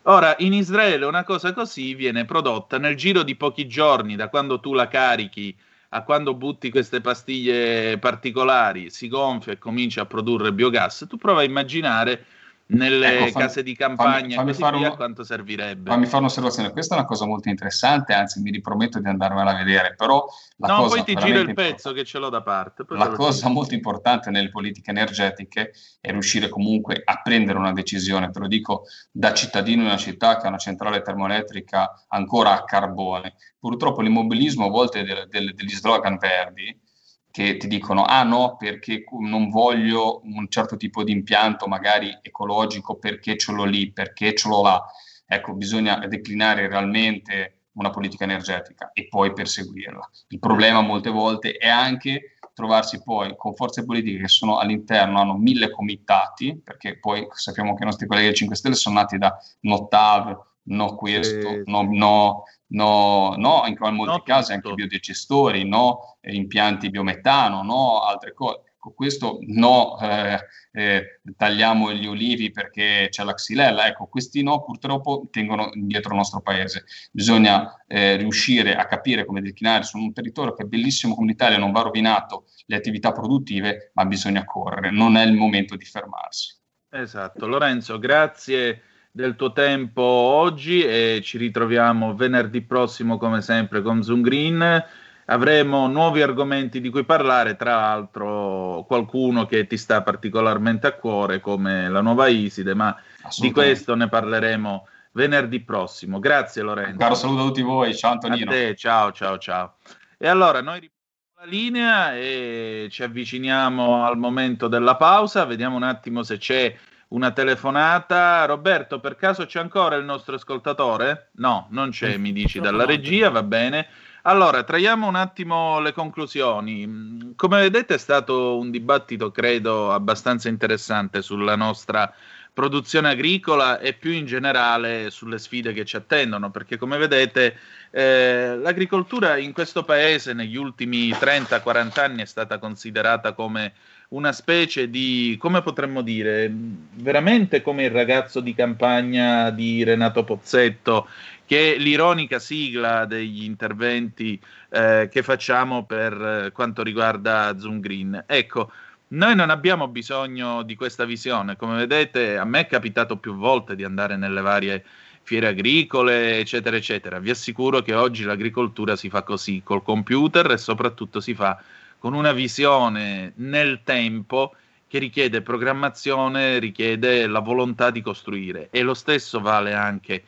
Ora, in Israele una cosa così viene prodotta nel giro di pochi giorni, da quando tu la carichi a quando butti queste pastiglie particolari, si gonfia e comincia a produrre biogas. Tu prova a immaginare nelle ecco, case di campagna fammi, fammi via, uno, quanto servirebbe. Fammi fare un'osservazione, questa è una cosa molto interessante, anzi mi riprometto di andarmela a vedere, però la no, cosa poi ti giro il pezzo che ce l'ho da parte. La cosa dico. molto importante nelle politiche energetiche è riuscire comunque a prendere una decisione, te lo dico da cittadino in una città che ha una centrale termoelettrica ancora a carbone. Purtroppo l'immobilismo a volte del, del, degli slogan verdi che ti dicono ah no perché non voglio un certo tipo di impianto magari ecologico perché ce l'ho lì, perché ce l'ho là. Ecco, bisogna declinare realmente una politica energetica e poi perseguirla. Il problema molte volte è anche trovarsi poi con forze politiche che sono all'interno, hanno mille comitati, perché poi sappiamo che i nostri colleghi del 5 Stelle sono nati da Notav, no questo, eh, no, no, no, no, in molti no casi tutto. anche biodigestori, no impianti biometano, no altre cose. Con questo no, eh, eh, tagliamo gli ulivi perché c'è la xylella. Ecco, questi no purtroppo tengono indietro il nostro paese. Bisogna eh, riuscire a capire come declinare su un territorio che è bellissimo come l'Italia, non va rovinato le attività produttive, ma bisogna correre, non è il momento di fermarsi. Esatto, Lorenzo, grazie del tuo tempo oggi e ci ritroviamo venerdì prossimo come sempre con Zoom Green. Avremo nuovi argomenti di cui parlare, tra l'altro qualcuno che ti sta particolarmente a cuore come la nuova Iside, ma di questo ne parleremo venerdì prossimo. Grazie Lorenzo. Un caro saluto a tutti voi, ciao Antonino. A te, ciao ciao ciao. E allora noi riprendiamo la linea e ci avviciniamo al momento della pausa, vediamo un attimo se c'è una telefonata. Roberto, per caso c'è ancora il nostro ascoltatore? No, non c'è, mi dici dalla regia, va bene. Allora, traiamo un attimo le conclusioni. Come vedete è stato un dibattito, credo, abbastanza interessante sulla nostra produzione agricola e più in generale sulle sfide che ci attendono, perché come vedete eh, l'agricoltura in questo paese negli ultimi 30-40 anni è stata considerata come una specie di, come potremmo dire, veramente come il ragazzo di campagna di Renato Pozzetto, che è l'ironica sigla degli interventi eh, che facciamo per eh, quanto riguarda Zoom Green. Ecco, noi non abbiamo bisogno di questa visione, come vedete a me è capitato più volte di andare nelle varie fiere agricole, eccetera, eccetera. Vi assicuro che oggi l'agricoltura si fa così, col computer e soprattutto si fa con una visione nel tempo che richiede programmazione, richiede la volontà di costruire e lo stesso vale anche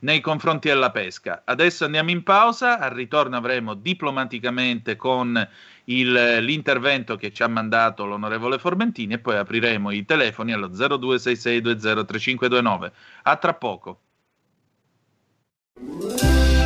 nei confronti della pesca. Adesso andiamo in pausa, al ritorno avremo diplomaticamente con il, l'intervento che ci ha mandato l'onorevole Formentini e poi apriremo i telefoni allo 0266203529. A tra poco.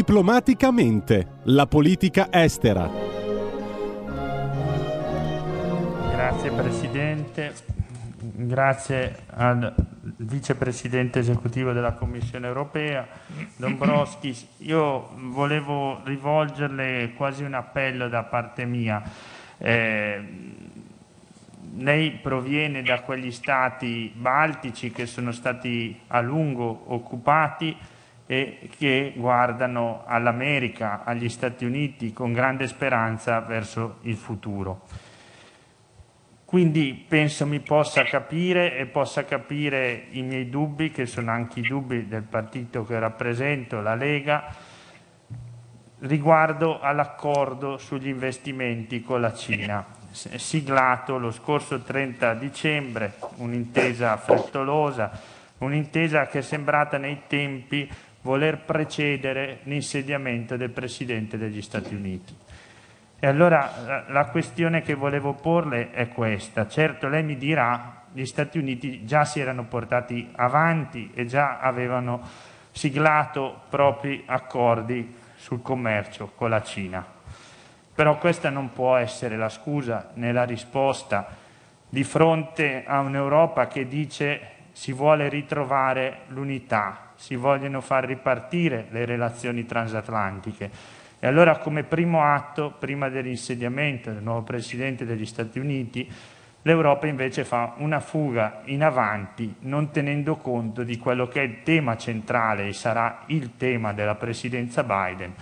Diplomaticamente, la politica estera. Grazie Presidente, grazie al Vicepresidente esecutivo della Commissione europea, Dombrovskis. Io volevo rivolgerle quasi un appello da parte mia. Eh, lei proviene da quegli stati baltici che sono stati a lungo occupati e che guardano all'America, agli Stati Uniti con grande speranza verso il futuro. Quindi penso mi possa capire e possa capire i miei dubbi, che sono anche i dubbi del partito che rappresento, la Lega, riguardo all'accordo sugli investimenti con la Cina, siglato lo scorso 30 dicembre, un'intesa frettolosa, un'intesa che è sembrata nei tempi voler precedere l'insediamento del Presidente degli Stati Uniti. E allora la, questione che volevo porle è questa. Certo, lei mi dirà, gli Stati Uniti già si erano portati avanti e già avevano siglato propri accordi sul commercio con la Cina. Però questa non può essere la scusa né la risposta di fronte a un'Europa che dice si vuole ritrovare l'unità, si vogliono far ripartire le relazioni transatlantiche. E allora come primo atto, prima dell'insediamento del nuovo Presidente degli Stati Uniti, l'Europa invece fa una fuga in avanti, non tenendo conto di quello che è il tema centrale e sarà il tema della presidenza Biden,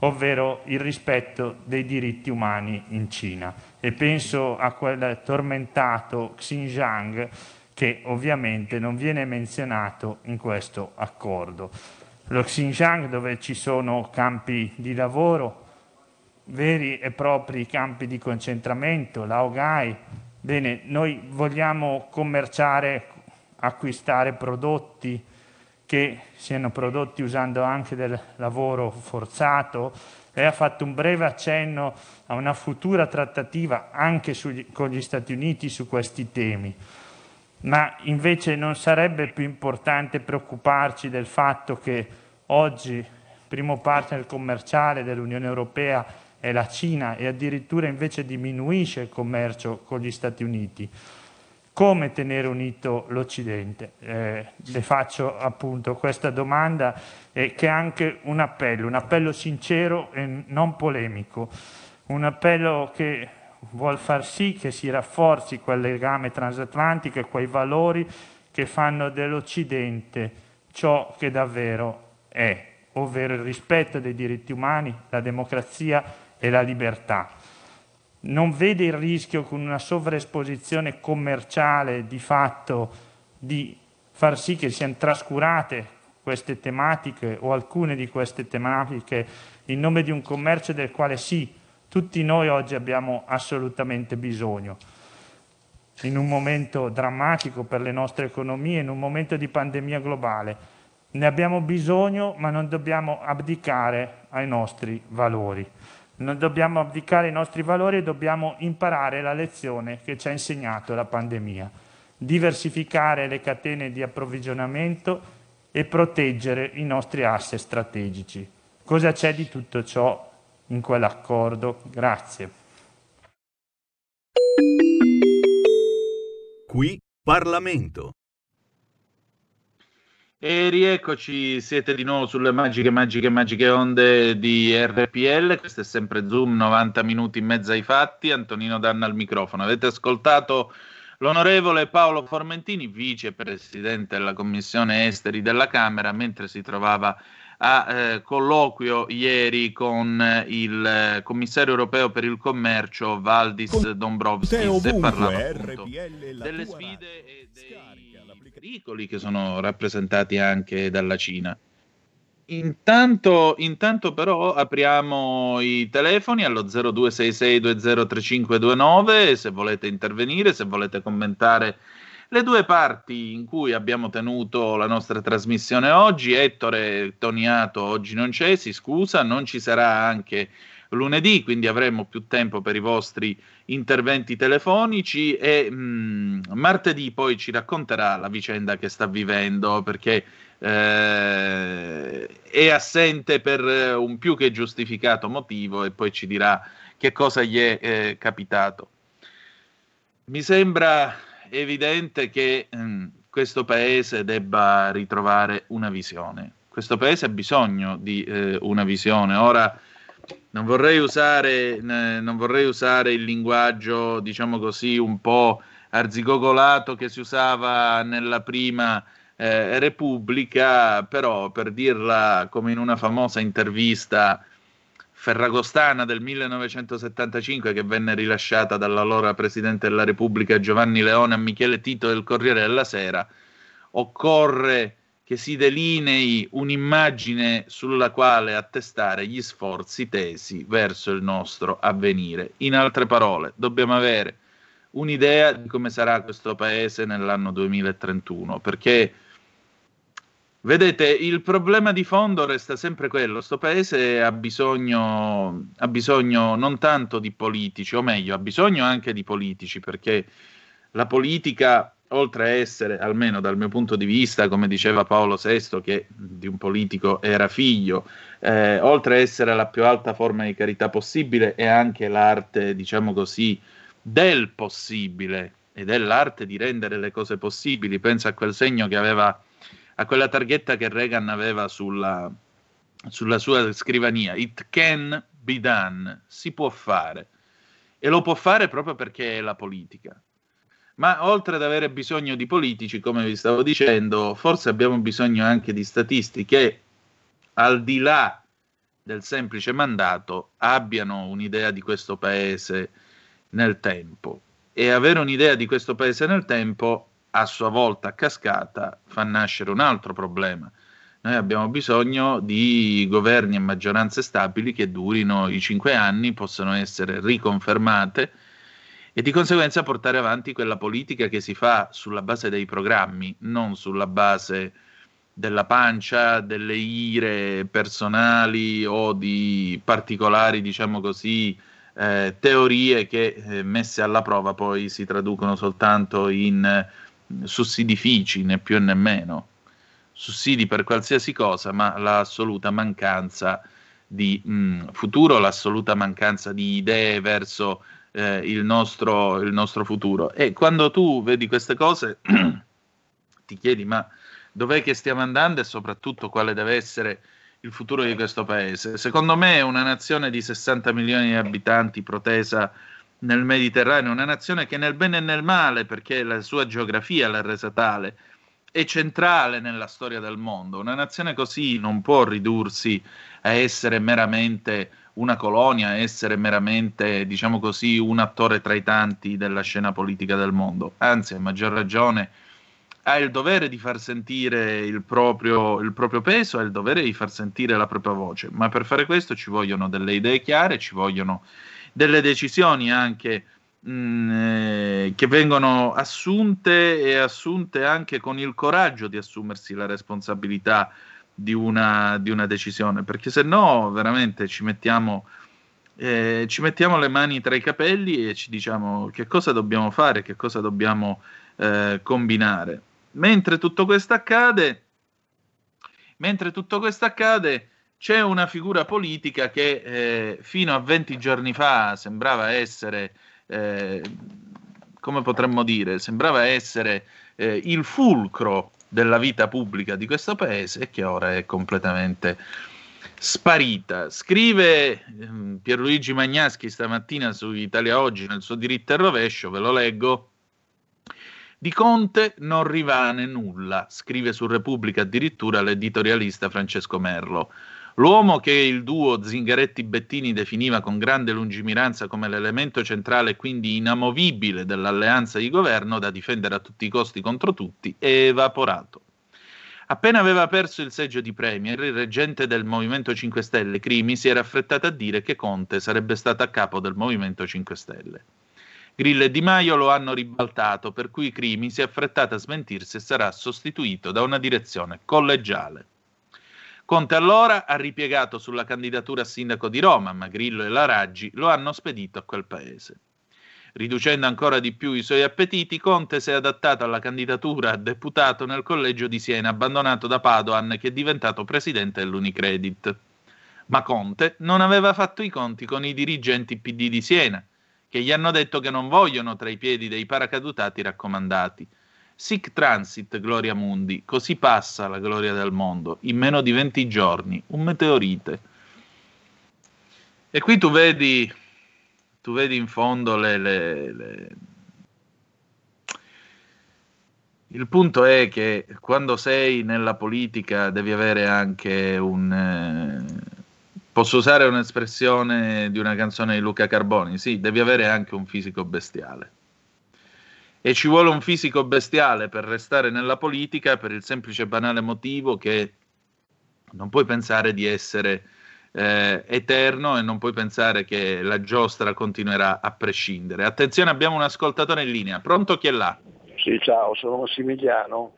ovvero il rispetto dei diritti umani in Cina. E penso a quel tormentato Xinjiang che ovviamente non viene menzionato in questo accordo. Lo Xinjiang dove ci sono campi di lavoro, veri e propri campi di concentramento, Laogai, bene, noi vogliamo commerciare, acquistare prodotti che siano prodotti usando anche del lavoro forzato. Lei ha fatto un breve accenno a una futura trattativa anche sugli, con gli Stati Uniti su questi temi ma invece non sarebbe più importante preoccuparci del fatto che oggi il primo partner commerciale dell'Unione Europea è la Cina e addirittura invece diminuisce il commercio con gli Stati Uniti. come tenere unito l'Occidente. Eh, le faccio appunto questa domanda eh, che è anche un appello, un appello sincero e non polemico, un appello che vuol far sì che si rafforzi quel legame transatlantico e quei valori che fanno dell'Occidente ciò che davvero è, ovvero il rispetto dei diritti umani, la democrazia e la libertà. Non vede il rischio con una sovraesposizione commerciale di fatto di far sì che siano trascurate queste tematiche o alcune di queste tematiche in nome di un commercio del quale sì, tutti noi oggi abbiamo assolutamente bisogno. In un momento drammatico per le nostre economie, in un momento di pandemia globale, ne abbiamo bisogno, ma non dobbiamo abdicare ai nostri valori. Non dobbiamo abdicare ai nostri valori e dobbiamo imparare la lezione che ci ha insegnato la pandemia. Diversificare le catene di approvvigionamento e proteggere i nostri asset strategici. Cosa c'è di tutto ciò in quell'accordo? Grazie. Qui Parlamento. E rieccoci, siete di nuovo sulle magiche, magiche, magiche onde di RPL. Questo è sempre Zoom, 90 minuti in mezzo ai fatti. Antonino Danna al microfono. Avete ascoltato l'onorevole Paolo Formentini, vicepresidente della Commissione Esteri della Camera, mentre si trovava a eh, colloquio ieri con il eh, commissario europeo per il commercio Valdis Dombrovskis e parlava appunto delle sfide e dei pericoli che sono rappresentati anche dalla Cina. Intanto, intanto però apriamo i telefoni allo 0266203529 se volete intervenire, se volete commentare le due parti in cui abbiamo tenuto la nostra trasmissione oggi. Ettore Toniato oggi non c'è, si scusa, non ci sarà anche lunedì, quindi avremo più tempo per i vostri interventi telefonici e mh, martedì poi ci racconterà la vicenda che sta vivendo perché eh, è assente per un più che giustificato motivo e poi ci dirà che cosa gli è eh, capitato. Mi sembra evidente che mh, questo paese debba ritrovare una visione. Questo paese ha bisogno di eh, una visione. Ora non vorrei, usare, non vorrei usare il linguaggio, diciamo così, un po' arzigogolato che si usava nella prima eh, Repubblica, però per dirla come in una famosa intervista ferragostana del 1975 che venne rilasciata dall'allora Presidente della Repubblica Giovanni Leone a Michele Tito del Corriere della Sera, occorre che si delinei un'immagine sulla quale attestare gli sforzi tesi verso il nostro avvenire. In altre parole, dobbiamo avere un'idea di come sarà questo paese nell'anno 2031, perché vedete, il problema di fondo resta sempre quello, questo paese ha bisogno, ha bisogno non tanto di politici, o meglio, ha bisogno anche di politici, perché la politica oltre a essere, almeno dal mio punto di vista, come diceva Paolo VI, che di un politico era figlio, eh, oltre a essere la più alta forma di carità possibile, è anche l'arte, diciamo così, del possibile ed è l'arte di rendere le cose possibili. Pensa a quel segno che aveva, a quella targhetta che Reagan aveva sulla, sulla sua scrivania. It can be done, si può fare. E lo può fare proprio perché è la politica ma oltre ad avere bisogno di politici, come vi stavo dicendo, forse abbiamo bisogno anche di statisti che, al di là del semplice mandato, abbiano un'idea di questo paese nel tempo. E avere un'idea di questo paese nel tempo, a sua volta a cascata, fa nascere un altro problema. Noi abbiamo bisogno di governi e maggioranze stabili che durino i cinque anni, possano essere riconfermate e di conseguenza portare avanti quella politica che si fa sulla base dei programmi, non sulla base della pancia, delle ire personali o di particolari, diciamo così, eh, teorie che eh, messe alla prova poi si traducono soltanto in sussidifici, né più né meno. Sussidi per qualsiasi cosa, ma l'assoluta mancanza di mh, futuro, l'assoluta mancanza di idee verso eh, il, nostro, il nostro futuro. E quando tu vedi queste cose ti chiedi ma dov'è che stiamo andando e soprattutto quale deve essere il futuro di questo paese. Secondo me una nazione di 60 milioni di abitanti protesa nel Mediterraneo, una nazione che nel bene e nel male, perché la sua geografia l'ha resa tale, è centrale nella storia del mondo. Una nazione così non può ridursi a essere meramente una colonia, a essere meramente, diciamo così, un attore tra i tanti della scena politica del mondo. Anzi, a maggior ragione, ha il dovere di far sentire il proprio, il proprio peso, ha il dovere di far sentire la propria voce. Ma per fare questo ci vogliono delle idee chiare, ci vogliono delle decisioni anche mh, eh, che vengono assunte e assunte anche con il coraggio di assumersi la responsabilità di una, di una decisione, perché se no veramente ci mettiamo, eh, ci mettiamo le mani tra i capelli e ci diciamo che cosa dobbiamo fare, che cosa dobbiamo eh, combinare. Mentre tutto questo accade, mentre tutto questo accade, c'è una figura politica che eh, fino a 20 giorni fa sembrava essere, eh, come potremmo dire, sembrava essere eh, il fulcro della vita pubblica di questo paese e che ora è completamente sparita. Scrive ehm, Pierluigi Magnaschi stamattina su Italia Oggi nel suo diritto e rovescio, ve lo leggo. Di Conte non rimane nulla, scrive su Repubblica addirittura l'editorialista Francesco Merlo. L'uomo che il duo Zingaretti-Bettini definiva con grande lungimiranza come l'elemento centrale e quindi inamovibile dell'alleanza di governo da difendere a tutti i costi contro tutti è evaporato. Appena aveva perso il seggio di Premier, il reggente del Movimento 5 Stelle, Crimi, si era affrettato a dire che Conte sarebbe stato a capo del Movimento 5 Stelle. Grillo e Di Maio lo hanno ribaltato, per cui Crimi si è affrettato a smentirsi e sarà sostituito da una direzione collegiale. Conte allora ha ripiegato sulla candidatura a sindaco di Roma, ma Grillo e la Raggi lo hanno spedito a quel paese. Riducendo ancora di più i suoi appetiti, Conte si è adattato alla candidatura a deputato nel collegio di Siena, abbandonato da Padoan, che è diventato presidente dell'Unicredit. Ma Conte non aveva fatto i conti con i dirigenti PD di Siena, che gli hanno detto che non vogliono tra i piedi dei paracadutati raccomandati Sic transit gloria mundi, così passa la gloria del mondo, in meno di 20 giorni, un meteorite. E qui tu vedi, tu vedi in fondo le, le, le... Il punto è che quando sei nella politica devi avere anche un... Eh, posso usare un'espressione di una canzone di Luca Carboni, sì, devi avere anche un fisico bestiale e ci vuole un fisico bestiale per restare nella politica per il semplice e banale motivo che non puoi pensare di essere eh, eterno e non puoi pensare che la giostra continuerà a prescindere. Attenzione, abbiamo un ascoltatore in linea. Pronto chi è là? Sì, ciao, sono Massimiliano.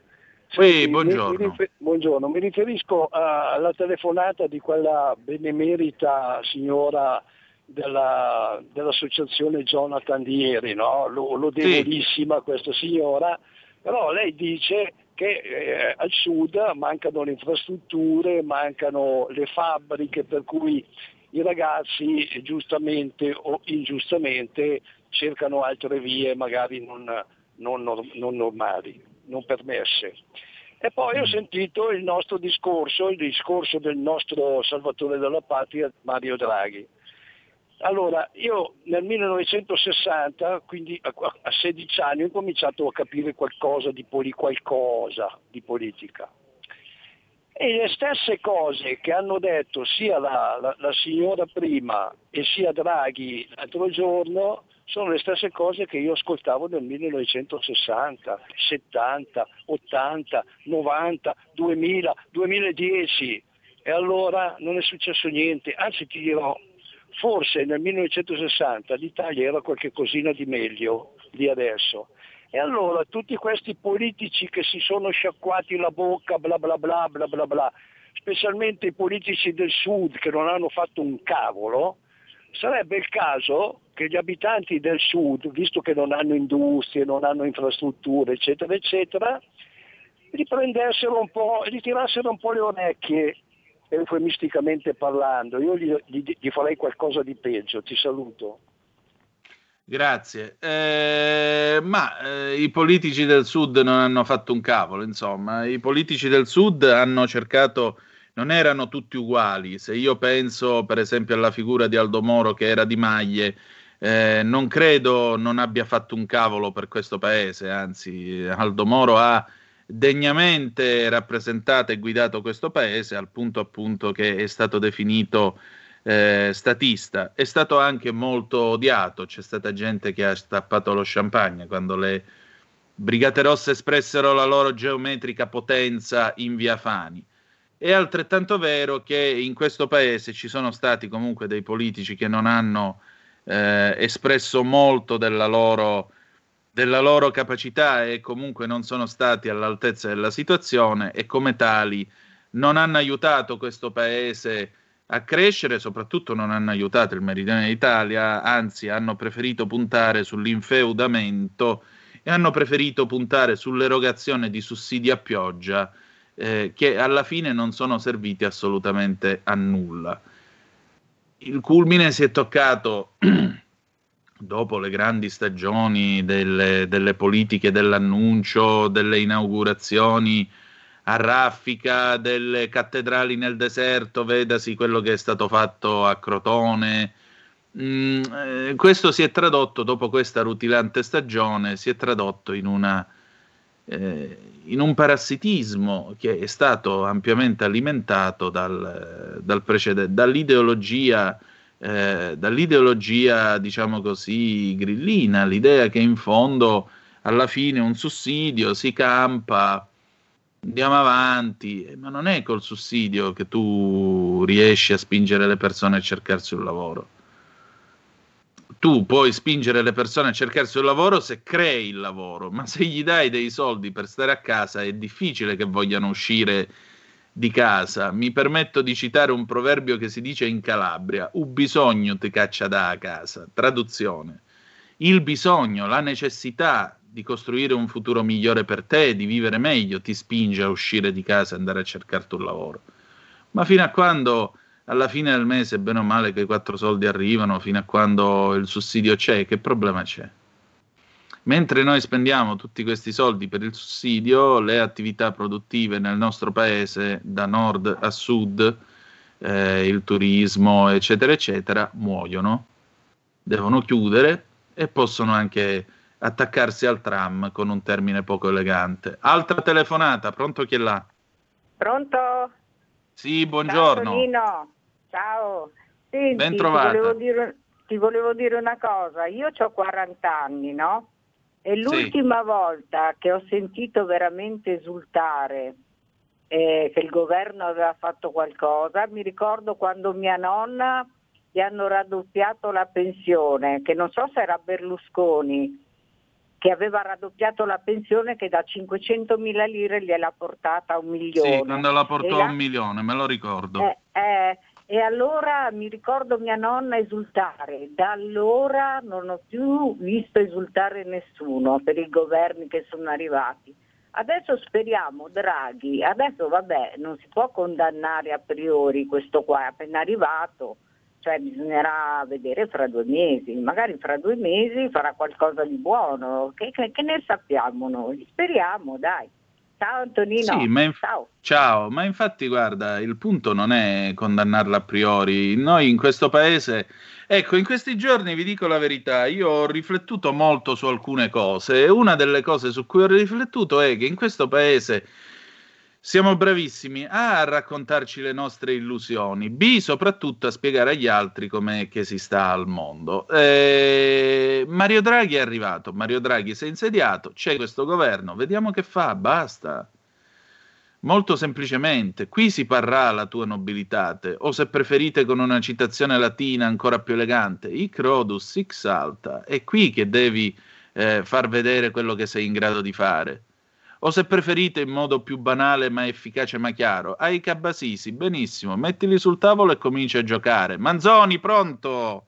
Sì, buongiorno. Mi, mi rifer- buongiorno. mi riferisco alla telefonata di quella benemerita signora della, dell'associazione Jonathan di ieri, no? lodevolissima sì. questa signora, però lei dice che eh, al sud mancano le infrastrutture, mancano le fabbriche, per cui i ragazzi giustamente o ingiustamente cercano altre vie magari non, non, non normali, non permesse. E poi ho sentito il nostro discorso, il discorso del nostro salvatore della patria Mario Draghi. Allora, io nel 1960, quindi a, 16 anni, ho cominciato a capire qualcosa di, qualcosa di politica. E le stesse cose che hanno detto sia la, la, la, signora prima e sia Draghi l'altro giorno sono le stesse cose che io ascoltavo nel 1960, 70, 80, 90, 2000, 2010. E allora non è successo niente, anzi ti dirò, forse nel 1960 l'Italia era qualche cosina di meglio di adesso. E allora tutti questi politici che si sono sciacquati la bocca, bla bla bla bla bla bla, specialmente i politici del sud che non hanno fatto un cavolo, sarebbe il caso che gli abitanti del sud, visto che non hanno industrie, non hanno infrastrutture, eccetera, eccetera, riprendessero un po', gli tirassero un po' le orecchie eufemisticamente parlando, io gli, gli, gli farei qualcosa di peggio, ti saluto. Grazie. Eh, ma eh, i politici del Sud non hanno fatto un cavolo, insomma. I politici del Sud hanno cercato, non erano tutti uguali. Se io penso, per esempio, alla figura di Aldo Moro che era di Maglie, eh, non credo non abbia fatto un cavolo per questo paese, anzi, Aldo Moro ha degnamente rappresentato e guidato questo paese al punto appunto che è stato definito eh, statista. È stato anche molto odiato, c'è stata gente che ha stappato lo champagne quando le Brigate Rosse espressero la loro geometrica potenza in via Fani. È altrettanto vero che in questo paese ci sono stati comunque dei politici che non hanno eh, espresso molto della loro, della loro capacità e comunque non sono stati all'altezza della situazione e come tali non hanno aiutato questo paese a crescere, soprattutto non hanno aiutato il meridione d'Italia, anzi hanno preferito puntare sull'infeudamento e hanno preferito puntare sull'erogazione di sussidi a pioggia eh, che alla fine non sono serviti assolutamente a nulla. Il culmine si è toccato dopo le grandi stagioni delle, delle politiche dell'annuncio, delle inaugurazioni a raffica delle cattedrali nel deserto, vedasi quello che è stato fatto a Crotone. Mm, eh, questo si è tradotto, dopo questa rutilante stagione, si è tradotto in, una, eh, in un parassitismo che è stato ampiamente alimentato dal, dal precedente, dall'ideologia, eh, dall'ideologia, diciamo così, grillina, l'idea che in fondo alla fine un sussidio si campa andiamo avanti, eh, ma non è col sussidio che tu riesci a spingere le persone a cercarsi un lavoro. Tu puoi spingere le persone a cercarsi un lavoro se crei il lavoro, ma se gli dai dei soldi per stare a casa è difficile che vogliano uscire di casa. Mi permetto di citare un proverbio che si dice in Calabria: Un bisogno ti caccia da casa. Traduzione. Il bisogno, la necessità di costruire un futuro migliore per te, di vivere meglio, ti spinge a uscire di casa e andare a cercarti un lavoro. Ma fino a quando alla fine del mese, bene o male, che i quattro soldi arrivano, fino a quando il sussidio c'è, che problema c'è? Mentre noi spendiamo tutti questi soldi per il sussidio, le attività produttive nel nostro paese, da nord a sud, eh, il turismo, eccetera, eccetera, muoiono, devono chiudere e possono anche attaccarsi al tram con un termine poco elegante. Altra telefonata, pronto chi è là? Pronto? Sì, buongiorno. Ciao. Ciao. Senti, Ben ti volevo, dire, ti volevo dire una cosa. Io ho 40 anni, no? E l'ultima volta che ho sentito veramente esultare eh, che il governo aveva fatto qualcosa, mi ricordo quando mia nonna gli hanno raddoppiato la pensione, che non so se era Berlusconi, che aveva raddoppiato la pensione che da 500.000 lire gliel'ha portata a un milione. Sì, quando la portò E a un milione, me lo ricordo. eh, eh, e allora mi ricordo mia nonna esultare, da allora non ho più visto esultare nessuno per i governi che sono arrivati. Adesso speriamo, Draghi, adesso vabbè, non si può condannare a priori questo qua, è appena arrivato, cioè bisognerà vedere fra due mesi, magari fra due mesi farà qualcosa di buono, che, che- che ne sappiamo noi? Speriamo, dai. Ciao Antonino, Sì, ma inf- ciao. Ciao, ma infatti guarda, il punto non è condannarla a priori. Noi in questo paese, ecco, in questi giorni vi dico la verità, io ho riflettuto molto su alcune cose e una delle cose su cui ho riflettuto è che in questo paese siamo bravissimi A a raccontarci le nostre illusioni, B soprattutto a spiegare agli altri com'è che si sta al mondo. Eh, Mario Draghi è arrivato, Mario Draghi si è insediato, c'è questo governo, vediamo che fa, basta. Molto semplicemente, qui si parrà la tua nobilitate, o se preferite con una citazione latina ancora più elegante, hic rodus, hic salta, è qui che devi eh, far vedere quello che sei in grado di fare. O se preferite in modo più banale ma efficace ma chiaro, hai cabasisi, benissimo, mettili sul tavolo e cominci a giocare. Manzoni, pronto?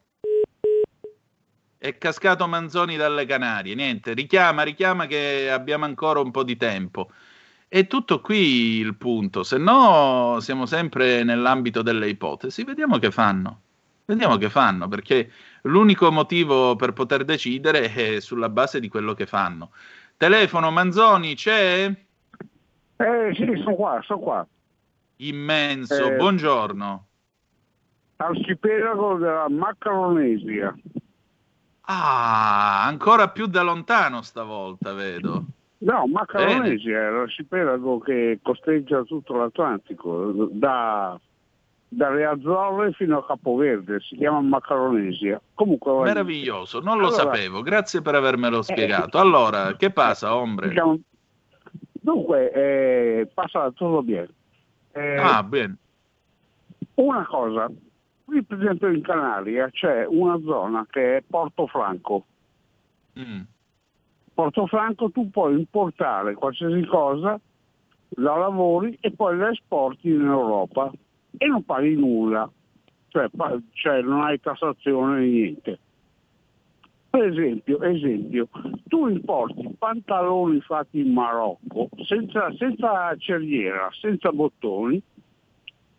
È cascato Manzoni dalle Canarie, niente, richiama, richiama che abbiamo ancora un po' di tempo. È tutto qui il punto, se no siamo sempre nell'ambito delle ipotesi, vediamo che fanno. Vediamo che fanno, perché L'unico motivo per poter decidere è sulla base di quello che fanno. Telefono Manzoni, c'è? Eh sì, sono qua, sono qua. Immenso, Eh, buongiorno. Arcipelago della Macaronesia. Ah, ancora più da lontano stavolta, vedo. No, Macaronesia è l'arcipelago che costeggia tutto l'Atlantico, da, dalle Azzorre fino a Capoverde, si chiama Macaronesia. Comunque. Meraviglioso, non lo Allora, sapevo, grazie per avermelo spiegato. Allora, che passa, ombre? diciamo- dunque, eh, passa tutto bene. Eh, Ah, bene. Una cosa, qui per esempio in Canaria c'è una zona che è Portofranco. Mm. Portofranco tu puoi importare qualsiasi cosa, la lavori e poi la esporti in Europa e non paghi nulla, cioè, cioè non hai tassazione niente. Per esempio, esempio, tu importi pantaloni fatti in Marocco senza, senza cerniera, senza bottoni,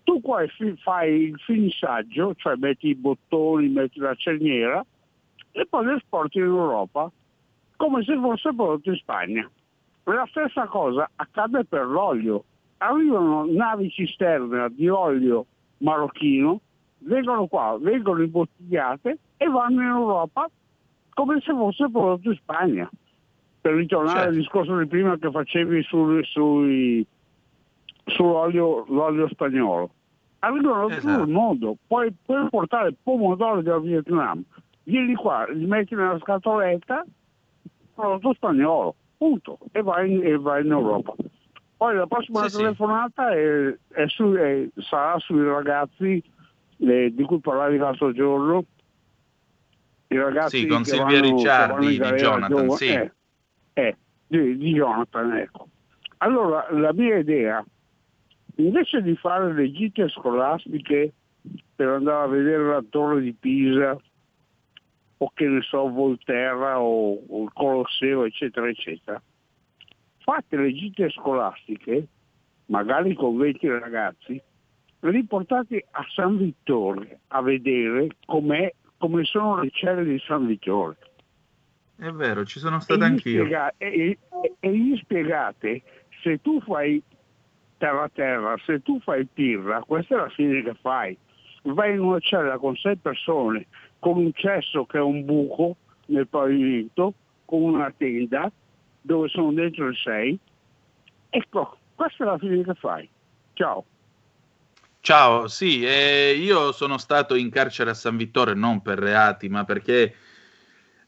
tu qua fai il finissaggio, cioè metti i bottoni, metti la cerniera e poi li esporti in Europa come se fosse prodotto in Spagna. La stessa cosa accade per l'olio. Arrivano navi cisterna di olio marocchino, vengono qua, vengono imbottigliate e vanno in Europa come se fosse prodotto in Spagna. Per ritornare al discorso di prima che facevi sul- sui- sull'olio l'olio spagnolo. Arrivano da tutto il mondo, puoi, puoi portare pomodori dal Vietnam, vieni qua, li metti nella scatoletta, prodotto spagnolo, punto, e vai in, e vai in Europa. Poi la prossima Sì, sì. telefonata è- è su- è- sarà sui ragazzi eh, di cui parlavi l'altro giorno, i ragazzi Sì, con Silvia vanno- Ricciardi, di Jonathan, giovane- sì. eh, eh, di, di Jonathan, ecco. Allora, la mia idea, invece di fare le gite scolastiche per andare a vedere la torre di Pisa, o che ne so, Volterra o, o il Colosseo, eccetera, eccetera, fate le gite scolastiche, magari con 20 ragazzi, riportate a San Vittore a vedere come sono le celle di San Vittore. È vero, ci sono E stato gli, anch'io. spiega- e- e- e gli spiegate se tu fai terra terra, se tu fai pirra, questa è la fine che fai. Vai in una cella con sei persone, con un cesso che è un buco nel pavimento, con una tenda dove sono dentro i sei. Ecco, questa è la fine che fai. Ciao. Ciao, sì, eh, io sono stato in carcere a San Vittore non per reati, ma perché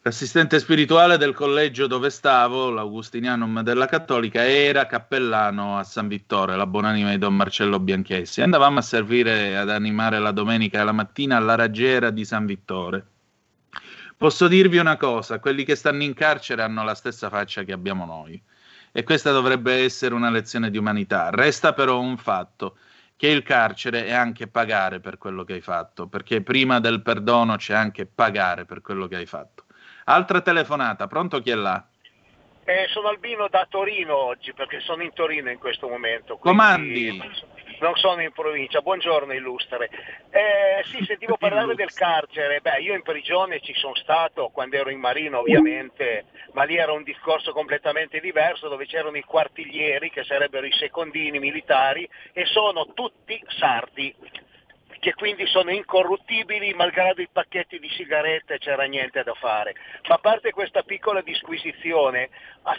l'assistente spirituale del collegio dove stavo, l'Augustinianum della Cattolica, era cappellano a San Vittore, la buonanima di Don Marcello Bianchessi. Andavamo a servire ad animare la domenica e la mattina alla raggiera di San Vittore. Posso dirvi una cosa, quelli che stanno in carcere hanno la stessa faccia che abbiamo noi e questa dovrebbe essere una lezione di umanità. Resta però un fatto, che il carcere è anche pagare per quello che hai fatto, perché prima del perdono c'è anche pagare per quello che hai fatto. Altra telefonata, pronto chi è là? Eh, sono Albino da Torino oggi perché sono in Torino in questo momento. quindi Comandi. Non sono in provincia. Buongiorno illustre. Eh, sì, sentivo parlare del carcere. Beh, io in prigione ci sono stato quando ero in marina ovviamente, ma lì era un discorso completamente diverso dove c'erano i quartiglieri che sarebbero i secondini militari e sono tutti sardi che quindi sono incorruttibili, malgrado i pacchetti di sigarette c'era niente da fare. Ma a parte questa piccola disquisizione,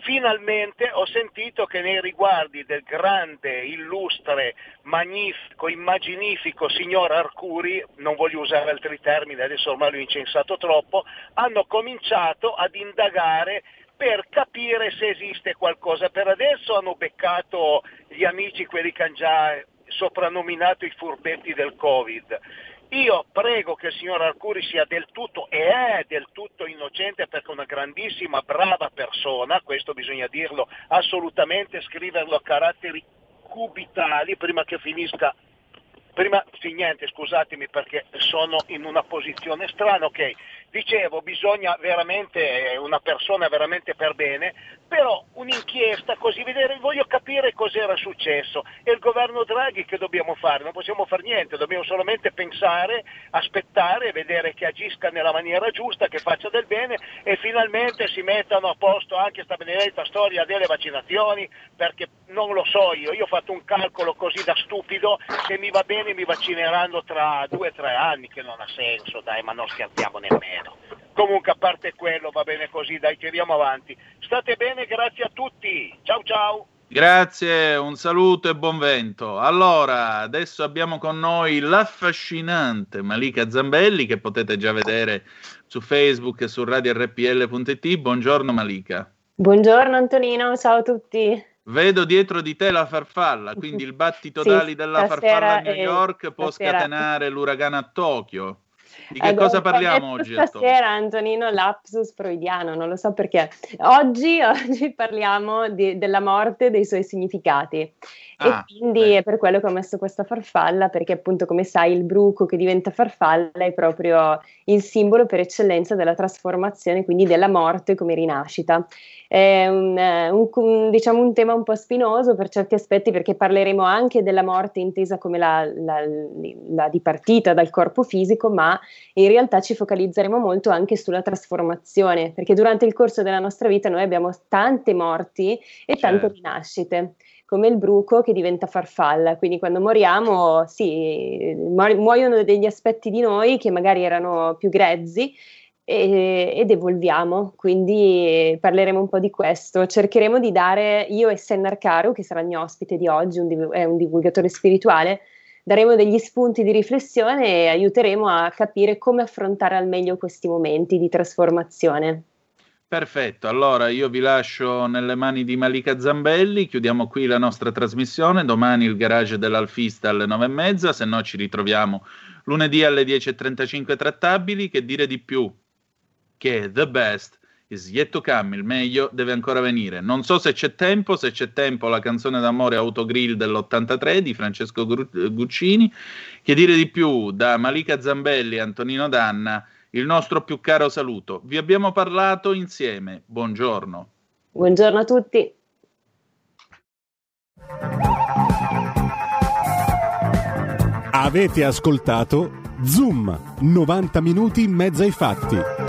finalmente ho sentito che nei riguardi del grande, illustre, magnifico, immaginifico signor Arcuri, non voglio usare altri termini, adesso ormai l'ho incensato troppo, hanno cominciato ad indagare per capire se esiste qualcosa. Per adesso hanno beccato gli amici, quelli che hanno già soprannominato i furbetti del Covid. Io prego che il signor Arcuri sia del tutto e è del tutto innocente perché è una grandissima, brava persona, questo bisogna dirlo assolutamente, scriverlo a caratteri cubitali prima che finisca Prima, sì, niente, scusatemi perché sono in una posizione strana, ok. Dicevo, bisogna veramente, eh, una persona veramente per bene, però un'inchiesta così vedere, voglio capire cos'era successo. E il governo Draghi che dobbiamo fare? Non possiamo fare niente, dobbiamo solamente pensare, aspettare, vedere che agisca nella maniera giusta, che faccia del bene e finalmente si mettano a posto anche questa benedetta storia delle vaccinazioni, perché non lo so io, io ho fatto un calcolo così da stupido che mi va bene mi vaccineranno tra due o tre anni, che non ha senso, dai, ma non scherziamo nemmeno. Comunque a parte quello va bene così, dai, tiriamo avanti. State bene, grazie a tutti. Ciao ciao. Grazie, un saluto e buon vento. Allora, adesso abbiamo con noi l'affascinante Malika Zambelli che potete già vedere su Facebook e su radiorpl.it. Buongiorno Malika. Buongiorno Antonino, ciao a tutti. Vedo dietro di te la farfalla, quindi il battito Sì, d'ali della farfalla a New York può stasera. scatenare l'uragano a Tokyo. Di che Ecco, cosa parliamo oggi? Stasera Antonino lapsus freudiano, non lo so perché. Oggi, oggi parliamo di- della morte e dei suoi significati. Ah, e quindi è per quello che ho messo questa farfalla, perché appunto come sai il bruco che diventa farfalla è proprio il simbolo per eccellenza della trasformazione, quindi della morte come rinascita. È un, eh, un- un- diciamo un tema un po' spinoso per certi aspetti perché parleremo anche della morte intesa come la, la- la dipartita dal corpo fisico, ma in realtà ci focalizzeremo molto anche sulla trasformazione, perché durante il corso della nostra vita noi abbiamo tante morti e tante Certo. rinascite come il bruco che diventa farfalla. Quindi quando moriamo, sì, mu- muoiono degli aspetti di noi che magari erano più grezzi ed evolviamo. Quindi parleremo un po' di questo. Cercheremo di dare, io e Sennar Caro, che sarà il mio ospite di oggi, un è un divulgatore spirituale, daremo degli spunti di riflessione e aiuteremo a capire come affrontare al meglio questi momenti di trasformazione. Perfetto, allora io vi lascio nelle mani di Malika Zambelli, chiudiamo qui la nostra trasmissione, domani il garage dell'Alfista alle nove e mezza, se no ci ritroviamo lunedì alle 10.35 trattabili, che dire di più? Che the best is yet to come, il meglio deve ancora venire. Non so se c'è tempo, se c'è tempo la canzone d'amore Autogrill dell'83 di Francesco Guccini, che dire di più? Da Malika Zambelli e Antonino Danna, il nostro più caro saluto. Vi abbiamo parlato insieme. Buongiorno. Buongiorno a tutti. Avete ascoltato Zoom, 90 minuti in mezzo ai fatti.